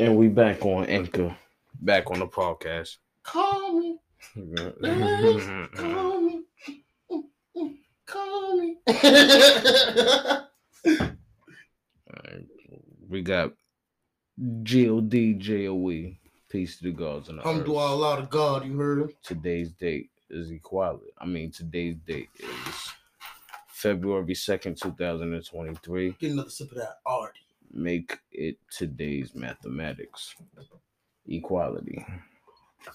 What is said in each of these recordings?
And we back on Anchor, back on the podcast. Call me, call me, call me. we got G-O-D, J-O-E. Peace to the gods and the I'm earth. doing a lot of God. You heard him? Today's date is equality. I mean, today's date is February 2nd, 2023. Get another sip of that Artie. Make it today's mathematics. Equality.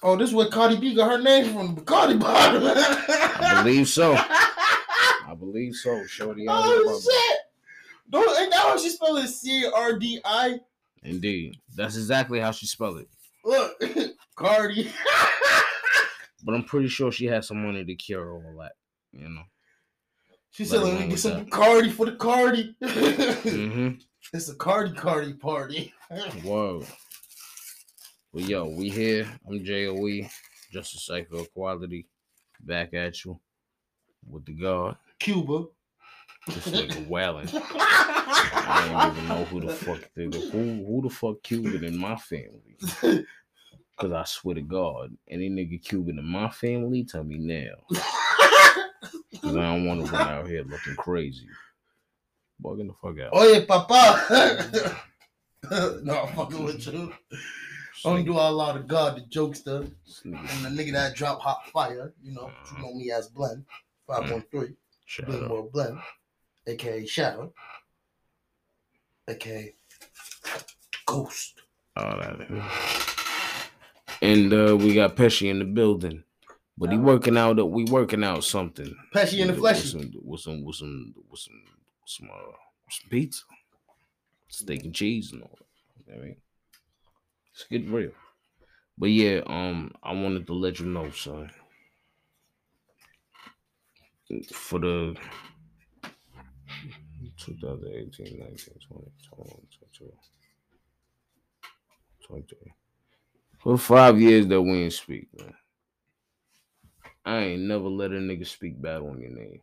Oh, this is where Cardi B got her name from. Cardi bottom. I believe so. I believe so. Shorty. the oh shit! Don't ain't that how she spell it? C R D I. Indeed. That's exactly how she spelled it. Look, Cardi. But I'm pretty sure she had some money to cure all that. You know. She Let said, "Let me get some that. Cardi for the Cardi." hmm it's a Cardi Cardi party. Whoa. Well, yo, we here. I'm JOE, Justice Cypher Equality, back at you with the God. Cuba. This nigga wailing. I don't even know who the fuck the, who who the fuck Cuban in my family. Cause I swear to God, any nigga Cuban in my family, tell me now. Cause I don't want to run out here looking crazy. Bugging the fuck out. Oh yeah, papa. no, I'm fucking with you. Only do a lot of God, the jokester, and the nigga that drop hot fire. You know, you know me as Blend, five one three, Blend more Blend, aka Shadow, aka Ghost. All that. And uh, we got Pesci in the building, but he working out. We working out something. Pesci in the With flesh. some, with some, with some, with some, some, uh, some pizza, steak and cheese, and all that. You know I mean, let's get real. But yeah, um, I wanted to let you know, son. For the 2018, 19, 20, 21, 22, 23. For five years that we ain't speak, man. I ain't never let a nigga speak bad on your name.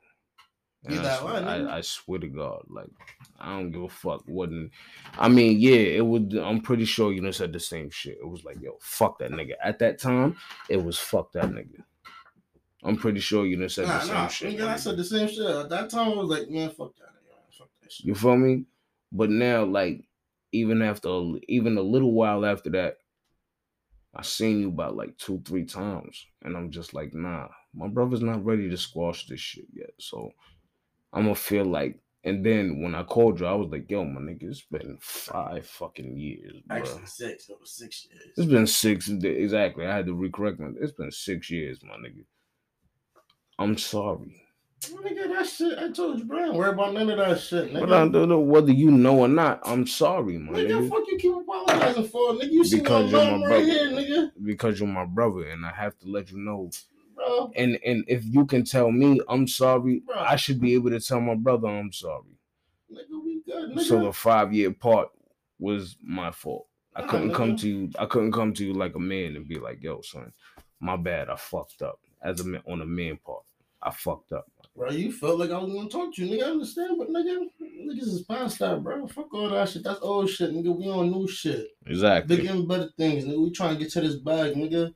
And I, that swear, one. I, I swear to God, like I don't give a fuck. Wasn't I mean, yeah, it would. I'm pretty sure you know said the same shit. It was like, yo, fuck that nigga. At that time, it was fuck that nigga. I'm pretty sure you know said Nah, the same nah, shit. nigga, I said the same shit. At that time, I was like, man, fuck that nigga. Fuck that shit. You feel me? But now, like, even after, even a little while after that, I seen you about like two, three times, and I'm just like, nah, my brother's not ready to squash this shit yet. So I'm gonna feel like, and then when I called you, I was like, yo, my nigga, it's been five fucking years, bro. Actually, six. It was six years. It's been six exactly. I had to recorrect my. It's been six years, my nigga. I'm sorry. Nigga, that shit, I told you, bro. Don't worry about none of that shit, nigga. But I don't know whether you know or not. I'm sorry, my Nigga, nigga. fuck you keep apologizing for, nigga. You see Because my you're my mom right here, nigga. because you're my brother and I have to let you know. Bro, And and if you can tell me I'm sorry, Bro. I should be able to tell my brother I'm sorry. nigga, we good, nigga. So the five year part was my fault. I Nah, couldn't come to you. I couldn't come to you like a man and be like, "Yo, son, my bad. I fucked up." As a man, on a man part, I fucked up. Bro, you felt like I was gonna talk to you, nigga. I understand, but nigga, niggas is past that, bro. Fuck all that shit. That's old shit, nigga. We on new shit. Exactly. Bigger and better things, nigga. We trying to get to this bag, nigga.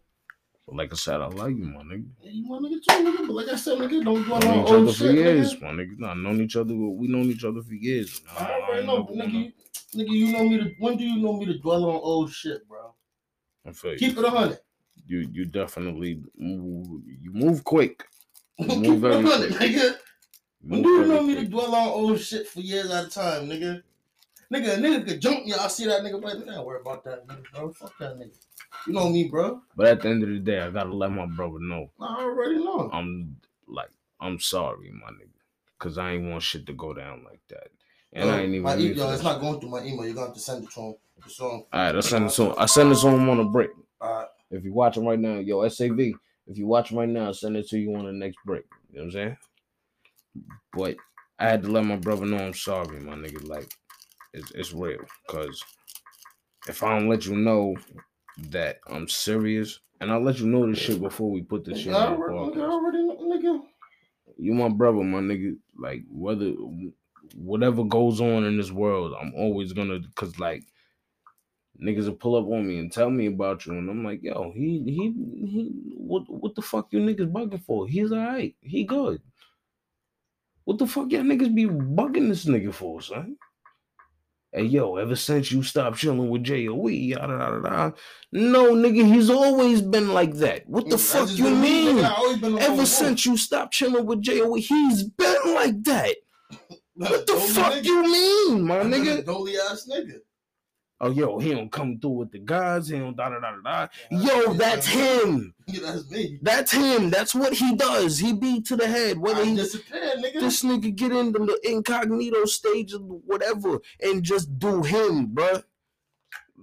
Like I said, I like you, my nigga. Yeah, You my nigga too, nigga. But like I said, nigga, don't dwell Known on each other for shit, years, nigga. my nigga. Nah, known each other. We known each other for years. Nah, I already know, but nigga, you, nigga, you know me to. When do you know me to dwell on old shit, bro? I feel you. Keep it a hundred. you you definitely move you move quick. You Keep it a hundred, quick. nigga. When do you know me to dwell on old shit for years at a time, nigga? Nigga, a nigga could jump me. I see that nigga, nigga, don't worry about that, nigga, bro. Fuck that nigga. You know me, bro. But at the end of the day, I gotta let my brother know I already know. I'm like I'm sorry, my nigga, cause I ain't want shit to go down like that, and Yo, I ain't even. my e- yo, it's not going through my email. You're gonna have to send it to him. It's on. All right, I'll send it to him. I send it to him on a break. Alright. If you're watching right now, yo Sav, if you're watching right now, I send it to you on the next break. You know what I'm saying? But I had to let my brother know I'm sorry, my nigga. Like it's it's real, cause if I don't let you know that I'm serious, and I'll let you know this shit before we put this shit I on the already, I podcast. already nigga. You my brother, my nigga. Like whether whatever goes on in this world, I'm always gonna cause like niggas will pull up on me and tell me about you, and I'm like, yo, he he he, what what the fuck you niggas bugging for? He's alright, he good. What the fuck y'all niggas be bugging this nigga for, son? Hey yo, ever since you stopped chilling with J.O.E., yada yada yada. No, nigga, he's always been like that. What the That's fuck you mean? nigga. Ever since you stopped chilling with J.O.E., he's been like that. What the fuck nigga. you mean, my nigga? a Dolly ass nigga. Oh, yo, he don't come through with the guys. He don't da da da da Yo, that's him. Yeah, that's me. That's him. That's what he does. He beat to the head. Whether I he disappeared, nigga. this nigga get into the incognito stage of whatever and just do him, bruh.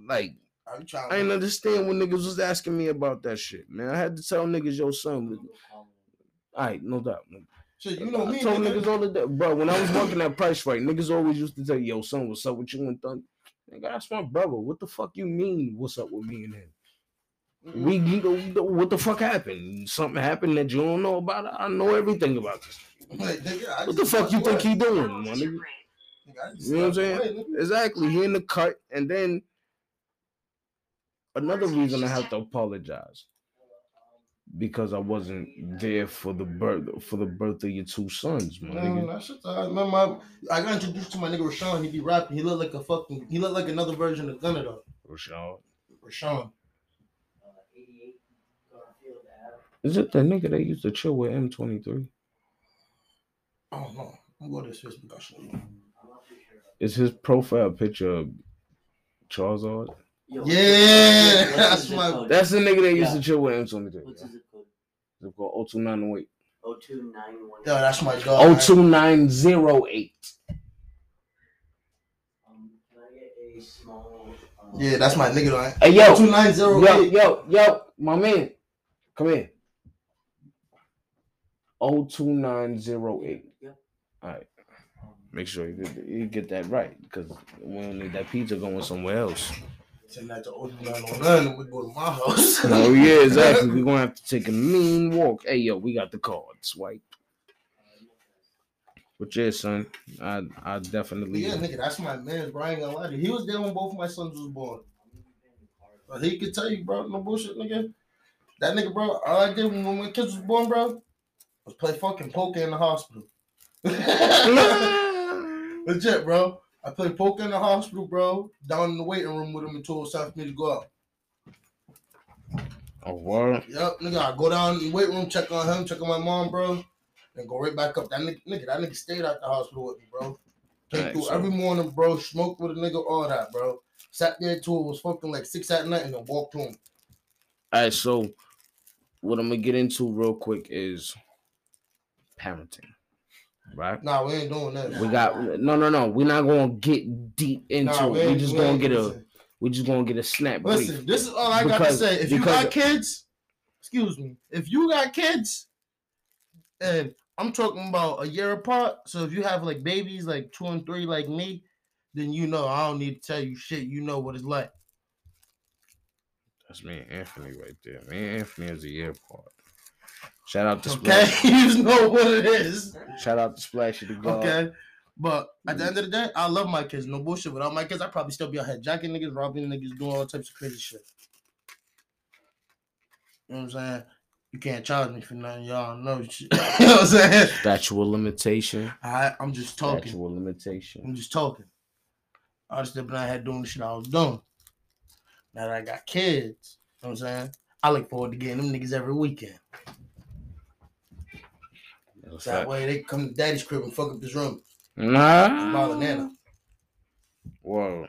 Like I be trying I didn't understand when niggas was asking me about that shit, man. I had to tell niggas, yo, son. All right, no doubt. Shit, you know I me, told nigga. niggas all the day, bro. When I was working at Price Rite, niggas always used to tell yo, son, what's up with you and Thun? Nigga, that's my brother. What the fuck you mean? What's up with me and him? We, you know, what the fuck happened? Something happened that you don't know about? I know everything about this. Like, nigga, What the fuck you think he doing, my nigga? Nigga, You know what I'm saying? away. Exactly. He in the cut, and then another reason I have to apologize because I wasn't there for the birth for the birth of your two sons, my No, nigga. that shit. I remember I, I got introduced to my nigga Rashawn. He be rapping. He looked like a fucking. He looked like another version of Gunna though. Rashad. Rashawn. Is it the nigga that used to chill with M23? I don't know. I'm going to his Facebook. I'll show you. Is his profile picture Charles Ard? Yeah, that's my- That's the nigga that used Yeah. to chill with M23. What's his zip code? It's called 02908. Oh two nine one. Yo, that's my dog. 02908. Um, can I get a small? Um, Yeah, that's my nigga. Right? Hey, yo. two nine zero Yo, yo, yo, my man. Come here. 02908. Yep. All right. Um, Make sure you get, you get that right because we don't need that pizza going somewhere else. Send that to old nine oh nine, and we go to my house. Oh, yeah, exactly. We're going to have to take a mean walk. Hey, yo, we got the card. Swipe. But yeah, son, I I definitely. yeah, nigga, that's my man, Brian. Gonna lie to you. He was there when both of my sons was born. But he could tell you, bro, no bullshit, nigga. That nigga, bro, all I did when my kids was born, bro, was play fucking poker in the hospital. Legit, bro. I played poker in the hospital, bro, down in the waiting room with him until it was time for me to go out. Oh, word. Yep, nigga, I go down in the weight room, check on him, check on my mom, bro, and go right back up. That nigga, nigga that nigga stayed at the hospital with me, bro. Came through every morning, bro. Smoked with a nigga, all that, bro. Sat there till it was fucking like six at night and then walked home. All right, so what I'm gonna get into real quick is parenting, right? Nah, we ain't doing that. We got no, no, no. We're not gonna get deep into Nah, it. We just we gonna get a, we just gonna get a snap brief. Listen, this is all I got to say. If you got kids, excuse me, if you got kids, and I'm talking about a year apart, so if you have like babies like two and three like me, then you know I don't need to tell you shit. You know what it's like. That's me and Anthony right there. Me and Anthony is a year apart. Shout out to Okay, you know what it is. Shout out to Splashy the God. Okay. But at the mm. end of the day, I love my kids. No bullshit. Without my kids, I'd probably still be out here jacking niggas, robbing niggas, doing all types of crazy shit. You know what I'm saying? You can't charge me for nothing. Y'all know shit. you know what I'm saying? Statue of limitation. I, I'm just talking. Statue of limitation. I'm just talking. I was stepping out here doing the shit I was doing. Now that I got kids, you know what I'm saying? I look forward to getting them niggas every weekend. That's that fact. way they come to daddy's crib and fuck up his room. Nah. Bother Nana. Whoa.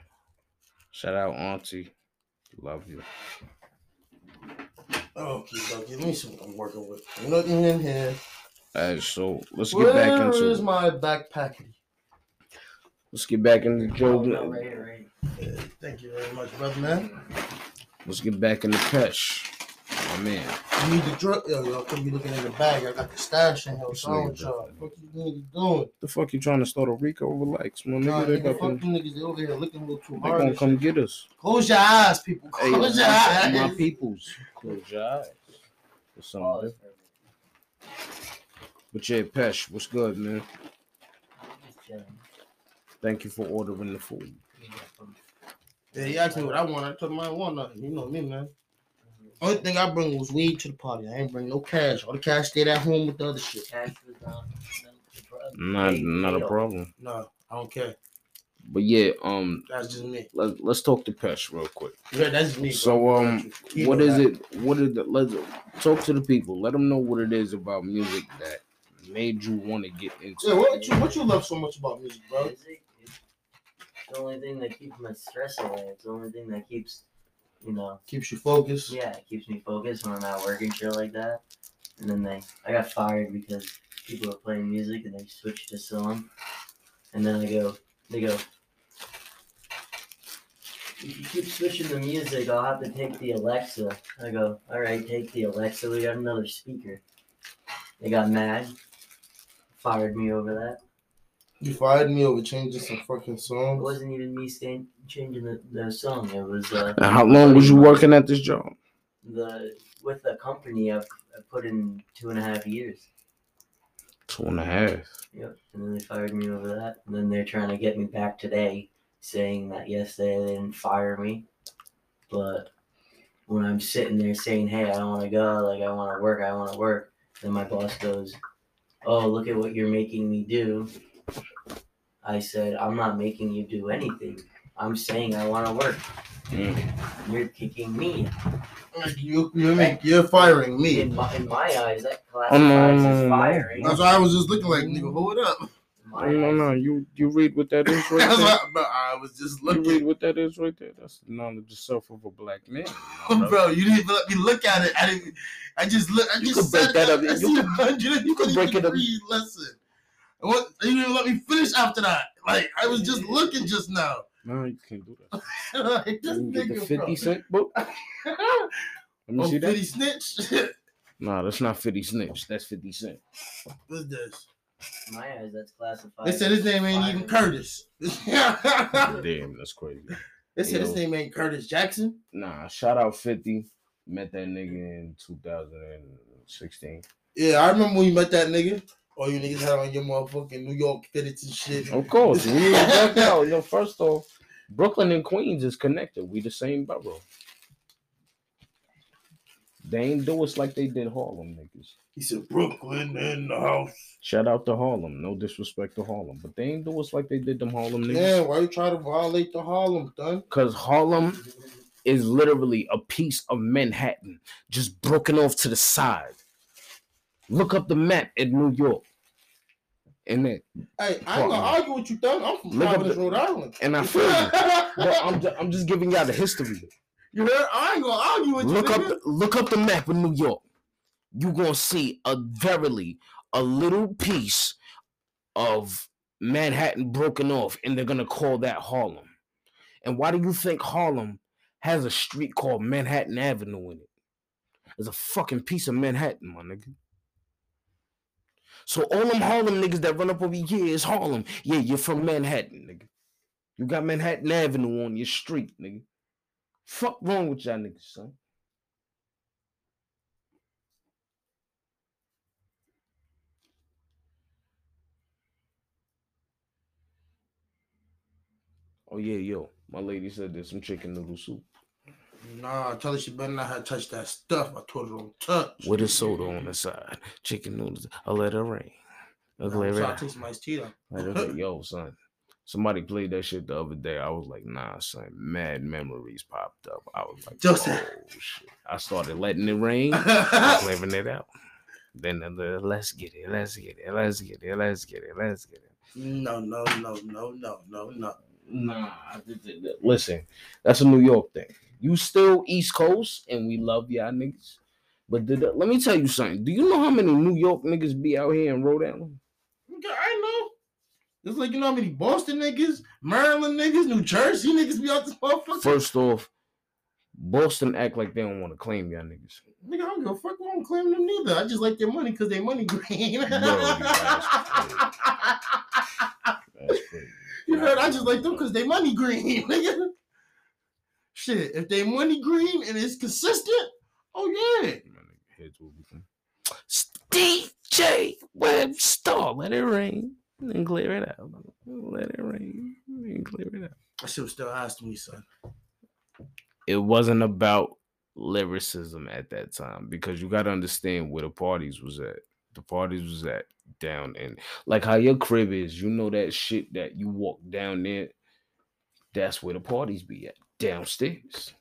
Shout out Auntie. Love you. Okay, okay. Let me see what I'm working with. Nothing in here. Alright, so let's get back Where into is my backpack? let's get back into oh, Joe. Oh, right, right. Yeah, thank you very much, brother man. Let's get back into Pesh. My man. You need the drug. Yo, y'all could be looking in the bag. I got the stash in here. What's This wrong with y'all? What you niggas doing? The fuck you trying to start a RICO? Relax, my Nah. They, nigga, fuck them, them niggas. They over here looking a little too they hard. gonna come shit. get us. Close your eyes, people. Hey, Close your my, eyes. my peoples. Close your eyes. For something Oh, different. But yeah, Pesh, what's good, man? Thank you for ordering the food. You got some- Yeah, he asked me what I want. I told him I want nothing. You know me, man. Only thing I bring was weed to the party. I ain't bring no cash. All the cash stayed at home with the other shit. Not. Not not a problem. No, I don't care. But yeah, um, That's just me. let, let's talk to Pesh real quick. Yeah, that's just me. bro. So um, You what know is that. it? What is it? Let's talk to the people. Let them know what it is about music that made you want to get into. Yeah, what you what you love so much about music, bro? Music is the only thing that keeps my stress away. It's the only thing that keeps, you know, Keeps you focused. yeah, it keeps me focused when I'm at work and shit like that. And then they, I got fired because people were playing music and they switched to song. And then I go, they go, if you keep switching the music, I'll have to take the Alexa. I go, all right, take the Alexa. We got another speaker. They got mad, fired me over that. You fired me over changing some fucking songs. It wasn't even me staying, changing the, the song. It was uh, And how long was you working at this job? the with the company I've, I've put in two and a half years. Two and a half. Yep. And then they fired me over that. And then they're trying to get me back today, saying that yesterday they didn't fire me. But when I'm sitting there saying, hey, I don't want to go, like, I want to work, I want to work, then my boss goes, oh, look at what you're making me do. I said, I'm not making you do anything. I'm saying I want to work. Mm. You're kicking me. Like, You you make you're firing me. In my, in my eyes, that Oh, no, classifies no, as firing. That's why I was just looking like nigga, hold up. In my No, no, no. You you read what that is right there. why, bro, I was just looking. You read what that is right there. That's the knowledge of self of a black man. bro. You didn't even let me look at it. I didn't. I just look. I You just could break said that up. I You see could- a hundred. You could could break break it up. Read, listen. And What? You didn't even let me finish after that. Like I was just looking just now. No, you can't do that. like this You can the nigga, fifty bro. cent book. Let me Oh, see that. snitch. No, that's not fifty snitch. That's fifty cent. What's this? My eyes, that's classified. They said his name ain't even Curtis. Damn, that's crazy. They said his name ain't Curtis Jackson. Nah, shout out 50. Met that nigga in 2016. Yeah, I remember when you met that nigga. All you niggas had on your motherfucking New York fitteds and shit. Of course, we back out. Yo, first off, Brooklyn and Queens is connected. We the same borough. They ain't do us like they did Harlem niggas. He said Brooklyn in the house. Shout out to Harlem. No disrespect to Harlem, but they ain't do us like they did them Harlem niggas. Yeah, why you try to violate the Harlem, done? Cause Harlem is literally a piece of Manhattan just broken off to the side. Look up the map in New York. And then, Hey, I ain't gonna argue with you, done. I'm from Look Providence, the- Rhode Island. and I feel you. But I'm just, I'm just giving y'all the history. you heard? I ain't gonna argue with Look you. up the, look up the map of New York. You gonna see a verily a little piece of Manhattan broken off, and they're gonna call that Harlem. And why do you think Harlem has a street called Manhattan Avenue in it? It's a fucking piece of Manhattan, my nigga. So all them Harlem niggas that run up over here is Harlem. Yeah, you're from Manhattan, nigga. You got Manhattan Avenue on your street, nigga. Fuck wrong with y'all niggas, son. Oh yeah, yo. My lady said there's some chicken noodle soup Nah, tell her she better not have touched that stuff. I told her don't touch. with a soda on the side. Chicken noodles. I'll let her rain. I'll Nah, let her rain. some iced tea though. I like, yo, son. Somebody played that shit the other day. I was like, nah, son. Mad memories popped up. I was like, Joseph. oh shit. I started letting it rain, clearing it out. Then the, the, let's get it, let's get it, let's get it, let's get it, let's get it. no, no, no, no, no, no, no. Nah, listen, that's a New York thing. You still East Coast, and we love y'all niggas. But did, let me tell you something. Do you know how many New York niggas be out here in Rhode Island? I know. It's like you know how many Boston niggas, Maryland niggas, New Jersey niggas be out this motherfucker. First off, Boston act like they don't want to claim y'all niggas. Nigga, I don't give a fuck. I don't claim them neither. I just like their money because they money green. Bro, you guys That's crazy. You heard? I just like them because they money green, nigga. Shit, if they money green and it's consistent, oh yeah. My nigga heads will. DJ Webster, let it rain and clear it out. Let it rain and clear it out. I should have still asked me, son. it wasn't about lyricism at that time because you got to understand where the parties was at. The parties was at down in like how your crib is. You know that shit that you walk down there. That's where the parties be at downstairs.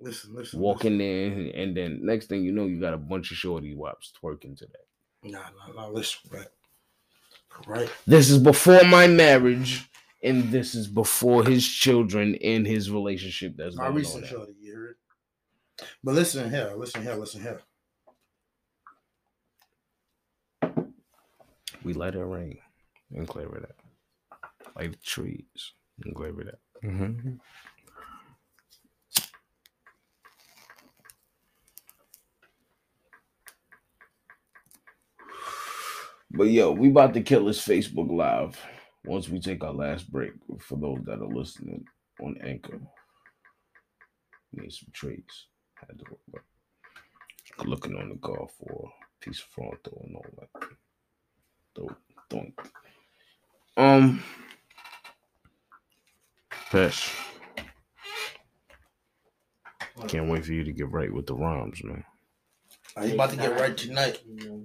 Listen, listen. Walking there, and then next thing you know, you got a bunch of shorty wops twerking to that. Nah, nah, nah. Listen, right, right. This is before my marriage, and this is before his children in his relationship. That's My recent shorty, you heard? But listen here, listen here, listen here. We let it rain and clear it out. Like the trees and clear it out. Mhm. But yo, we about to kill this Facebook Live once we take our last break. For those that are listening on Anchor, need some trees. Had to. Looking on the car for a piece of fronto and all that. Dope. Doink. Um, Pesh, can't wait for you to get right with the rhymes, man. Nah, you about to get right tonight. You know,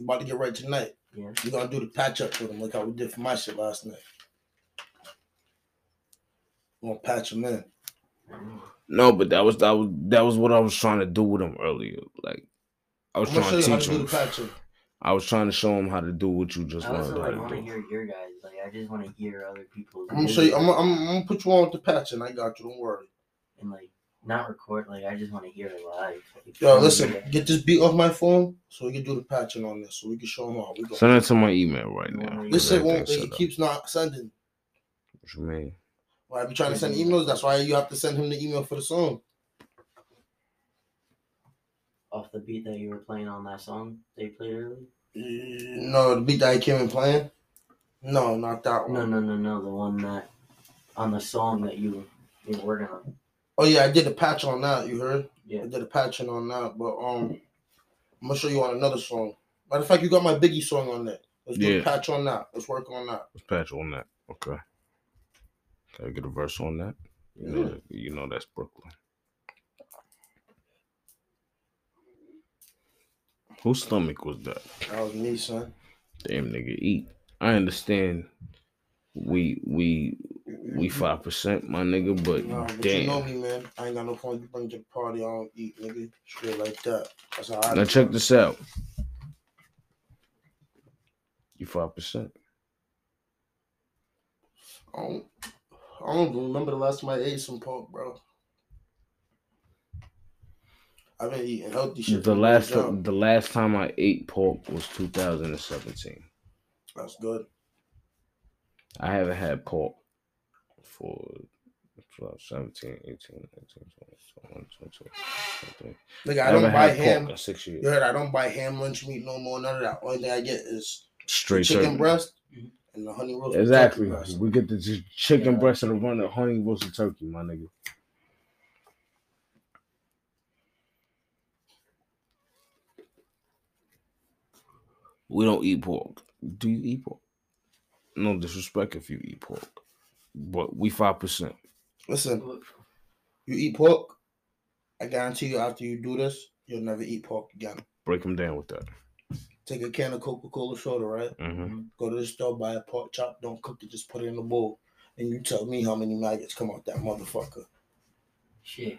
about to get right tonight. Yeah. You gonna do the patch up with him like how we did for my shit last night. You gonna patch him in. No, but that was that was that was what I was trying to do with him earlier. Like I was I'm gonna show trying you to how teach to him. The patch up. I was trying to show him how to do what you just I also learned like how want to to hear your guys. Like I just want to hear other people's. I'm gonna show you. I'm gonna, I'm, I'm gonna put you on with the patch, and I got you. Don't worry. and like not record. Like I just want to hear it live. Like, Yo, listen. you. Get this beat off my phone so we can do the patching on this, so we can show him how we go. Send it to my email right now. This This shit won't. Everything's It keeps not sending. What you mean? Why I be trying to send emails? That's why you have to send him the email for the song. Off the beat that you were playing on that song they played earlier. No, the beat that I came in playing. No, not that one. No, no, no, no. The one that on the song that you you were working on. Oh yeah, I did a patch on that. You heard? Yeah. I did a patching on that, but um, I'm gonna show you on another song. Matter of fact, you got my Biggie song on that. Let's do Yeah. a patch on that. Let's work on that. Let's patch on that. Okay. Can I get a verse on that? You know, Yeah. you know that's Brooklyn. Whose stomach was that? That was me, son. Damn nigga, eat. I understand. We we we mm-hmm. five percent, my nigga, but Nah, but you know damn. me, man. I ain't got no point to bring to the party. I don't eat, nigga. Straight like that. That's how I. Now check it. this out. You five percent. I don't, I don't remember the last time I ate some pork, bro. I've been eating healthy shit. The last jump. the last time I ate pork was 2017. That's good. I haven't had pork for 12, 17, 18, 19, 20, 21, 22, 23. Nigga, I haven't don't buy had ham. pork in six years. You heard? I don't buy ham, lunch meat, no more. None of that. Only thing I get is Straight chicken turkey. breast Mhm. and the honey roast. Exactly. turkey breast. We get the ch- chicken Yeah. breast and the run of honey roasted turkey, my nigga. We don't eat pork. Do you eat pork? No disrespect if you eat pork, but we five percent. Listen, you eat pork. I guarantee you, after you do this, you'll never eat pork again. Break them down with that. Take a can of Coca Cola soda, right? hmm Go to the store, buy a pork chop. Don't cook it. Just put it in the bowl, and you tell me how many maggots come out that motherfucker. Shit.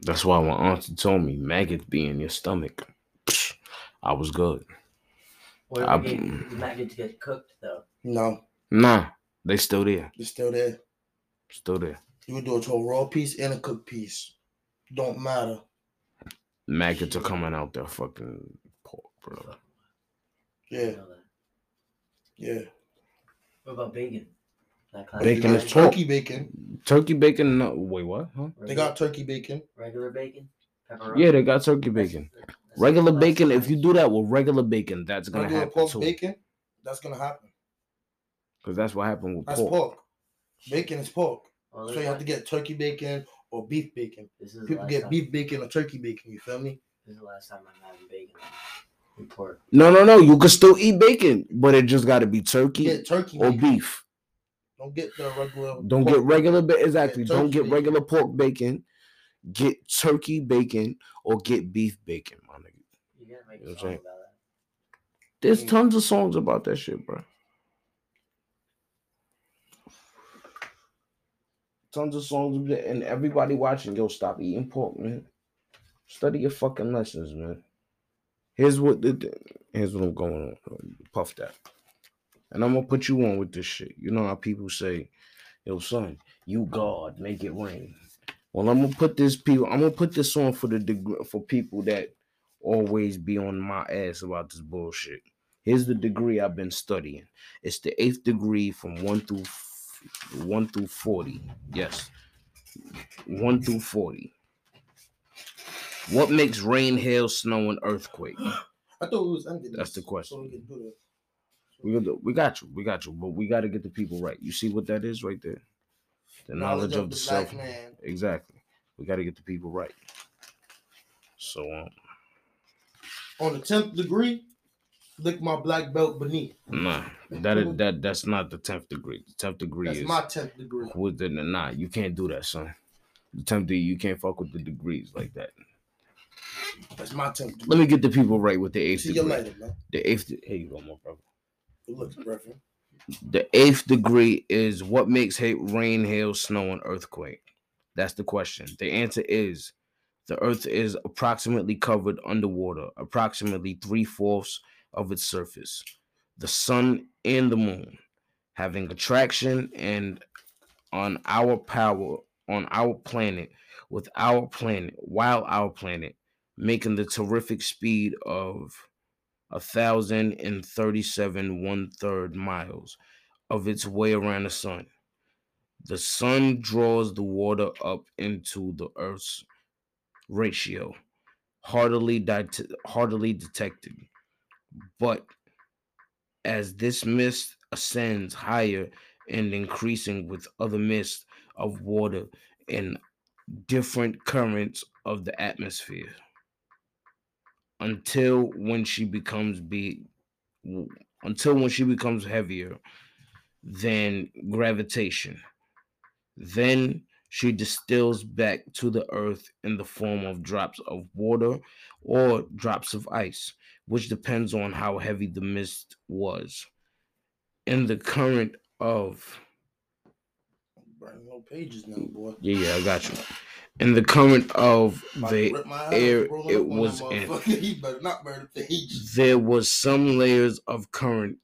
That's why my auntie told me maggots be in your stomach. Psh, I was good. What if I- we get, the maggots get cooked though? No, Nah, they still there. it's still there. Still there. You would do it to a raw piece and a cooked piece. Don't matter. Maggots are coming out that fucking pork, bro. Yeah, I know that. yeah. What about bacon? Bacon is got pork. turkey bacon. Turkey bacon? No, wait, what? Huh? They got turkey bacon. regular bacon. Pepperoni. Yeah, they got turkey bacon. That's Regular the bacon. time If you do that with regular bacon, that's gonna happen pork too. bacon. That's gonna happen. Because that's what happened with That's pork. pork. Bacon is pork. Well, So you have to get turkey bacon or beef bacon. This is People get time, beef bacon or turkey bacon. You feel me? This is the last time I'm having bacon. And pork. No, no, no. You can still eat bacon, but it just got to be turkey Get turkey or bacon. beef. Don't get the regular. Don't get regular bacon. ba- exactly. turkey Don't get bacon. regular pork bacon. Get turkey bacon or get beef bacon, my nigga. You gotta make You know a what I'm song saying? about that. There's Mm. tons of songs about that shit, bro. Tons of songs, and everybody watching, yo, stop eating pork, man. Study your fucking lessons, man. Here's what the, the- here's what I'm going on. Puff that. And I'm gonna put you on with this shit. You know how people say, yo, son, you God, make it rain. Well, I'm gonna put this people, I'm gonna put this on for the degree for people that always be on my ass about this bullshit. Here's the degree I've been studying. It's the eighth degree from one through one through forty. Yes, one through forty. What makes rain, hail, snow, and earthquake? I thought it was ended. That's the question. So we can do this. We we got you, we got you, but we got to get the people right. You see what that is right there? The knowledge, of, the self. man. Exactly. We got to get the people right. So um, On the tenth degree, lick my black belt beneath. nah, that is that that's not the tenth degree. The tenth degree That's is my tenth degree. with the nah. You can't do that, son. The tenth degree, you can't fuck with the degrees like that. That's my tenth degree. Let me get the people right with the eighth See you later, man. The eighth. Here you go, my brother. Good looks, brethren. The eighth degree is what makes rain, hail, snow, and earthquake. That's the question. The answer is the earth is approximately covered underwater, approximately three fourths of its surface. The sun and the moon having attraction and on our power on our planet with our planet while our planet making the terrific speed of a thousand and thirty-seven one third miles of its way around the sun. The sun draws the water up into the Earth's ratio, hardly det- hardly detected. But as this mist ascends higher and increasing with other mists of water and different currents of the atmosphere until when she becomes be until when she becomes heavier than gravitation. Then she distills back to the earth in the form of drops of water or drops of ice which depends on how heavy the mist was. In the current of Burning no pages now, boy. yeah yeah i got you in the current of the rip my house, air it up on that was in. motherfucker. He better not burn the there was some layers of currents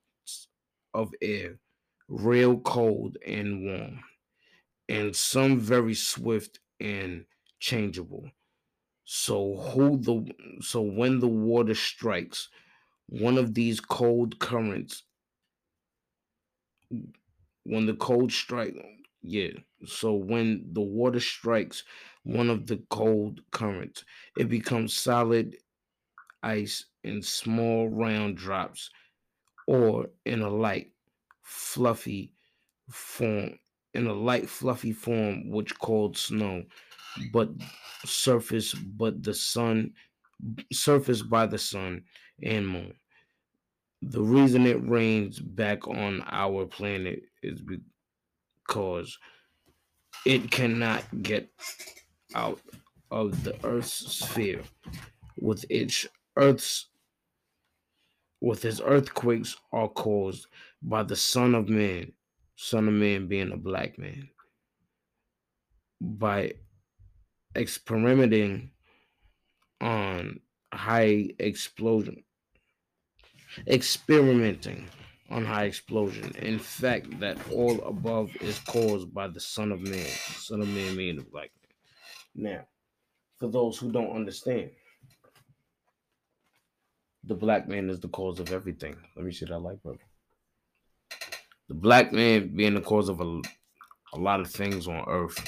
of air, real cold and warm, and some very swift and changeable. So who the so when the water strikes one of these cold currents, when the cold strike, yeah. So when the water strikes one of the cold currents, it becomes solid ice in small round drops or in a light fluffy form in a light fluffy form which called snow but surface but the sun surfaced by the sun and moon the reason it rains back on our planet is because it cannot get out of the earth's sphere with its earth's with its earthquakes are caused by the son of man son of man being a black man. By experimenting on high explosion experimenting on high explosion in fact that all above is caused by the son of man son of man a black man now for those who don't understand the black man is the cause of everything. Let me see that light, brother. The black man being the cause of a, a lot of things on earth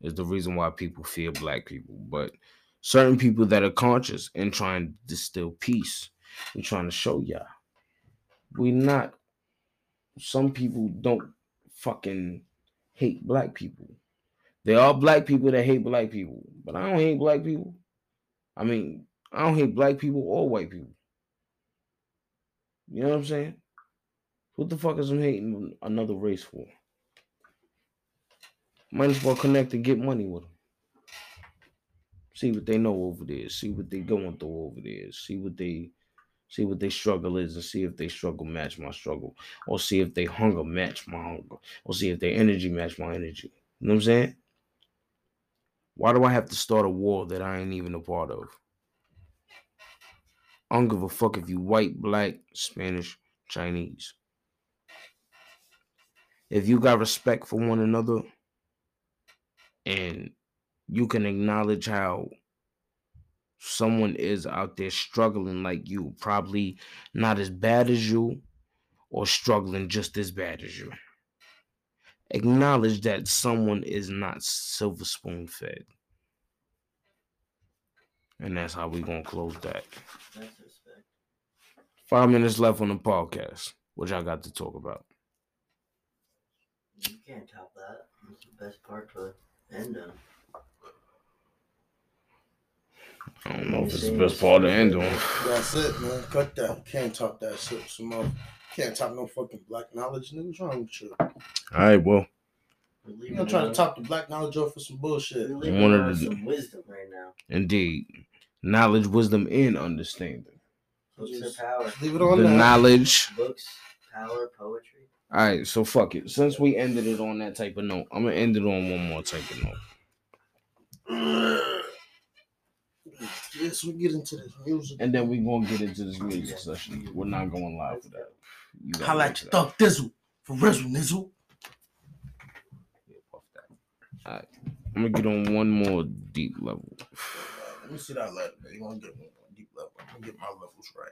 is the reason why people fear black people. But certain people that are conscious and trying to distill peace and trying to show y'all, we not. Some people don't fucking hate black people. There are black people that hate black people, but I don't hate black people. I mean, I don't hate black people or white people. You know what I'm saying? What the fuck is I'm hating another race for? Might as well connect and get money with them. See what they know over there. See what they going through over there. See what they see what their struggle is and see if they struggle match my struggle. Or see if they hunger match my hunger. Or see if their energy match my energy. You know what I'm saying? Why do I have to start a war that I ain't even a part of? I don't give a fuck if you white, black, Spanish, Chinese. If you got respect for one another and you can acknowledge how someone is out there struggling like you, probably not as bad as you or struggling just as bad as you. Acknowledge that someone is not silver spoon fed. And that's how we're going to close that. Five minutes left on the podcast. What y'all got to talk about? You can't top that. That's the best part to end on. I don't know if it's the best part to end on. That's it, man. Cut that. Can't talk that shit. Some more. Can't talk no fucking black knowledge. Nigga, what's wrong with you? All right, well, We're You gonna try to on- top the black knowledge off for some bullshit. We're leaving One of the- some wisdom right now. indeed. Knowledge, wisdom, and understanding. Books power. Leave it on The that. knowledge. Books, power, poetry. All right, so fuck it. Since we ended it on that type of note, I'm gonna end it on one more type of note. Yes, we get into this music. And then we gonna get into this music session. We're not going live for that. You gotta Holla wait at for your that. thug thizzle. For Rizzle Nizzle. Yeah, fuck that. All right, I'm gonna get on one more deep level. Let me see that letter, man. You wanna get one on deep level. I'm gonna get my levels right.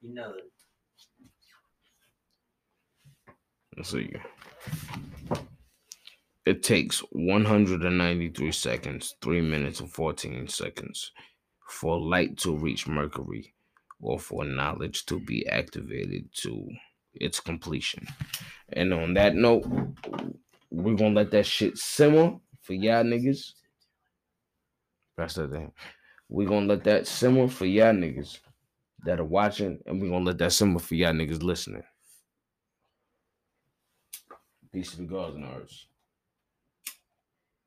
You know that. Let's see. It takes 193 seconds, 3 minutes and 14 seconds for light to reach Mercury or for knowledge to be activated to its completion. And on that note, we're gonna let that shit simmer for y'all niggas. That's that down. We're gonna let that simmer for y'all niggas that are watching, and we're gonna let that simmer for y'all niggas listening. Peace to the gods and ours.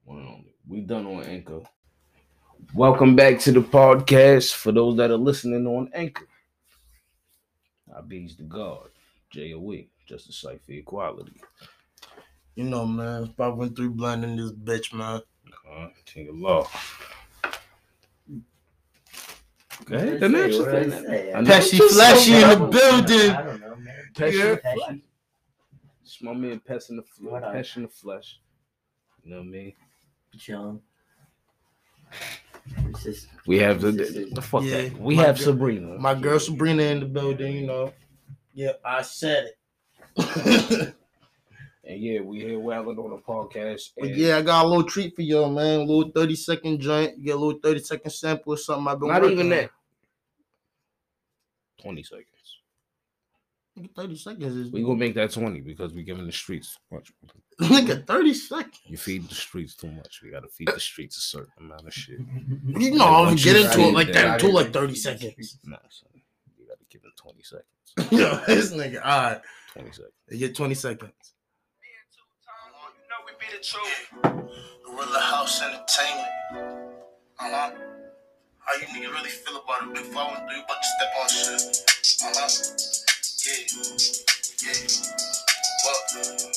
One. We done on Anchor. Welcome back to the podcast for those that are listening on Anchor. I be's the God, J-O-E, Justice Cypher Equality. You know, man. Five one three blind in this bitch, man. Uh, take a law. Go ahead, What then did I that's say? the What did I thing. say? I know Pesci it's Flashy in the building. I don't know, man. Pesci Yeah. the Flash. Pesci. It's my man Pest in the flesh. What up? In the flesh. You know what I mean? Chilling. It's just We have the, the, the fuck Yeah, that. We have girl- Sabrina. My girl Sabrina in the building, you know. Yeah, I said it. And yeah, we here wailing on the podcast. And yeah, I got a little treat for y'all, man. A little 30 second joint. You get a little 30 second sample or something I've been Not working even on. that. 20 seconds. Nigga, 30 seconds is We gonna make that 20 because we giving the streets too much. nigga 30 seconds. You feed the streets too much. We gotta feed the streets a certain amount of shit. You know, I don't once get into it like that, that until like 30 seconds. Nah, son. You gotta give them 20 seconds. Yo, this nigga, all right. 20 seconds. You get 20 seconds. Gorilla House Entertainment. Uh-huh. How you niggas really feel about it? Big 513 about to step on shit. Uh-huh. Yeah. Yeah. What? Uh.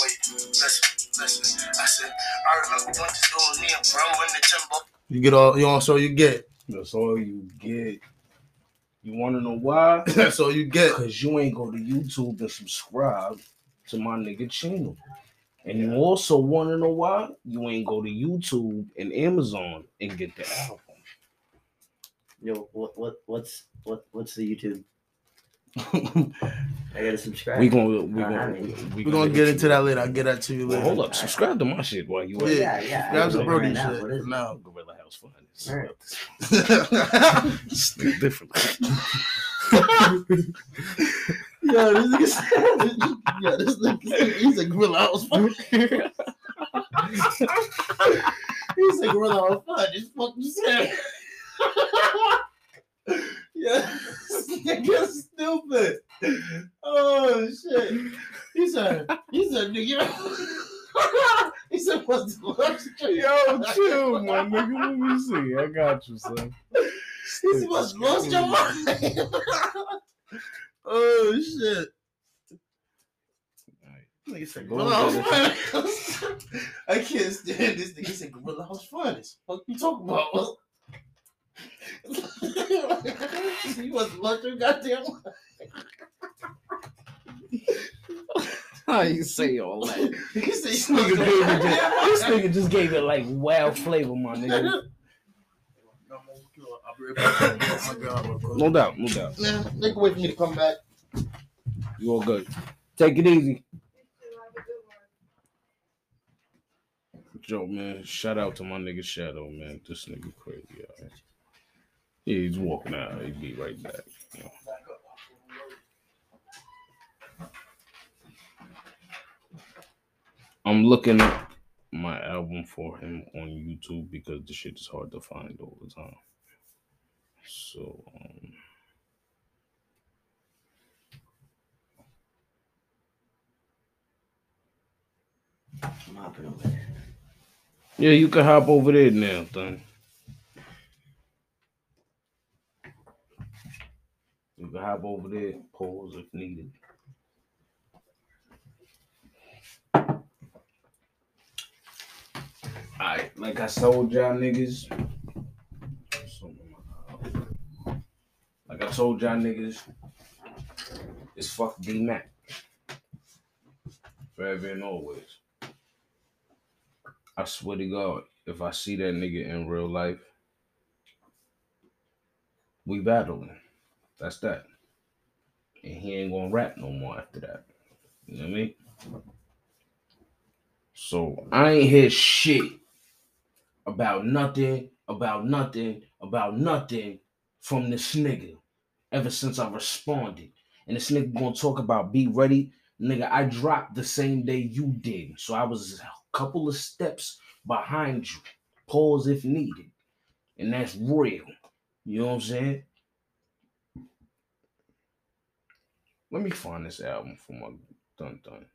Wait, listen, listen. I said, I remember when this doing me and bro in the timber. You get all you know, so you get. That's all you get. You wanna know why? That's all you get. Because you ain't go to YouTube and subscribe to my nigga channel. And you also want to know why? You ain't go to YouTube and Amazon and get the album. Yo, what what what's what what's the YouTube? I gotta subscribe. We gonna we Uh, I gonna mean- we We're gonna get into that later. I'll get that to you Well, later. hold up, subscribe to my shit while you Yeah. yeah, yeah. Grab I some know Brody right shit. What is? No. Gorilla House Finest. Alright. Still different. Yo, this nigga said, yo, this nigga, he's a gorilla house fuck. he's a gorilla house fuck. This fucking said. yeah, this nigga's shit. He said, he said, nigga. he said, "What's the lunch?" Yo, chill, my nigga. Let me see. I got you, son. He said, "What's lost your mind?" oh shit. Nigga said Go Gorilla House Finest. I can't stand this nigga. He said Gorilla House Finest. What you talking about? you was lunch your goddamn How you say all that? This nigga, lost gave it just, this nigga just gave it like wild flavor, my nigga. My god, No doubt, no doubt. Nah, nigga, wait for me to come back. You all good. Take it easy. Joe, man, shout out to my nigga Shadow, man. This nigga crazy, alright. Yeah, he's walking out. He'll be right back. you know. I'm looking up my album for him on YouTube because the shit is hard to find all the time. So, um, I'm hopping over there. yeah, you can hop over there now, son. You can hop over there, pause if needed. Alright, like I told y'all niggas. Like I told y'all niggas, it's fuck D Mac. Forever and always. I swear to God, if I see that nigga in real life, we battling. That's that. And he ain't gonna rap no more after that. You know what I mean? So I ain't hear shit about nothing, about nothing, about nothing from this nigga ever since I responded. And this nigga gonna talk about be ready. Nigga, I dropped the same day you did. So I was a couple of steps behind you. Pause if needed. And that's real. You know what I'm saying? Let me find this album for my dun dun.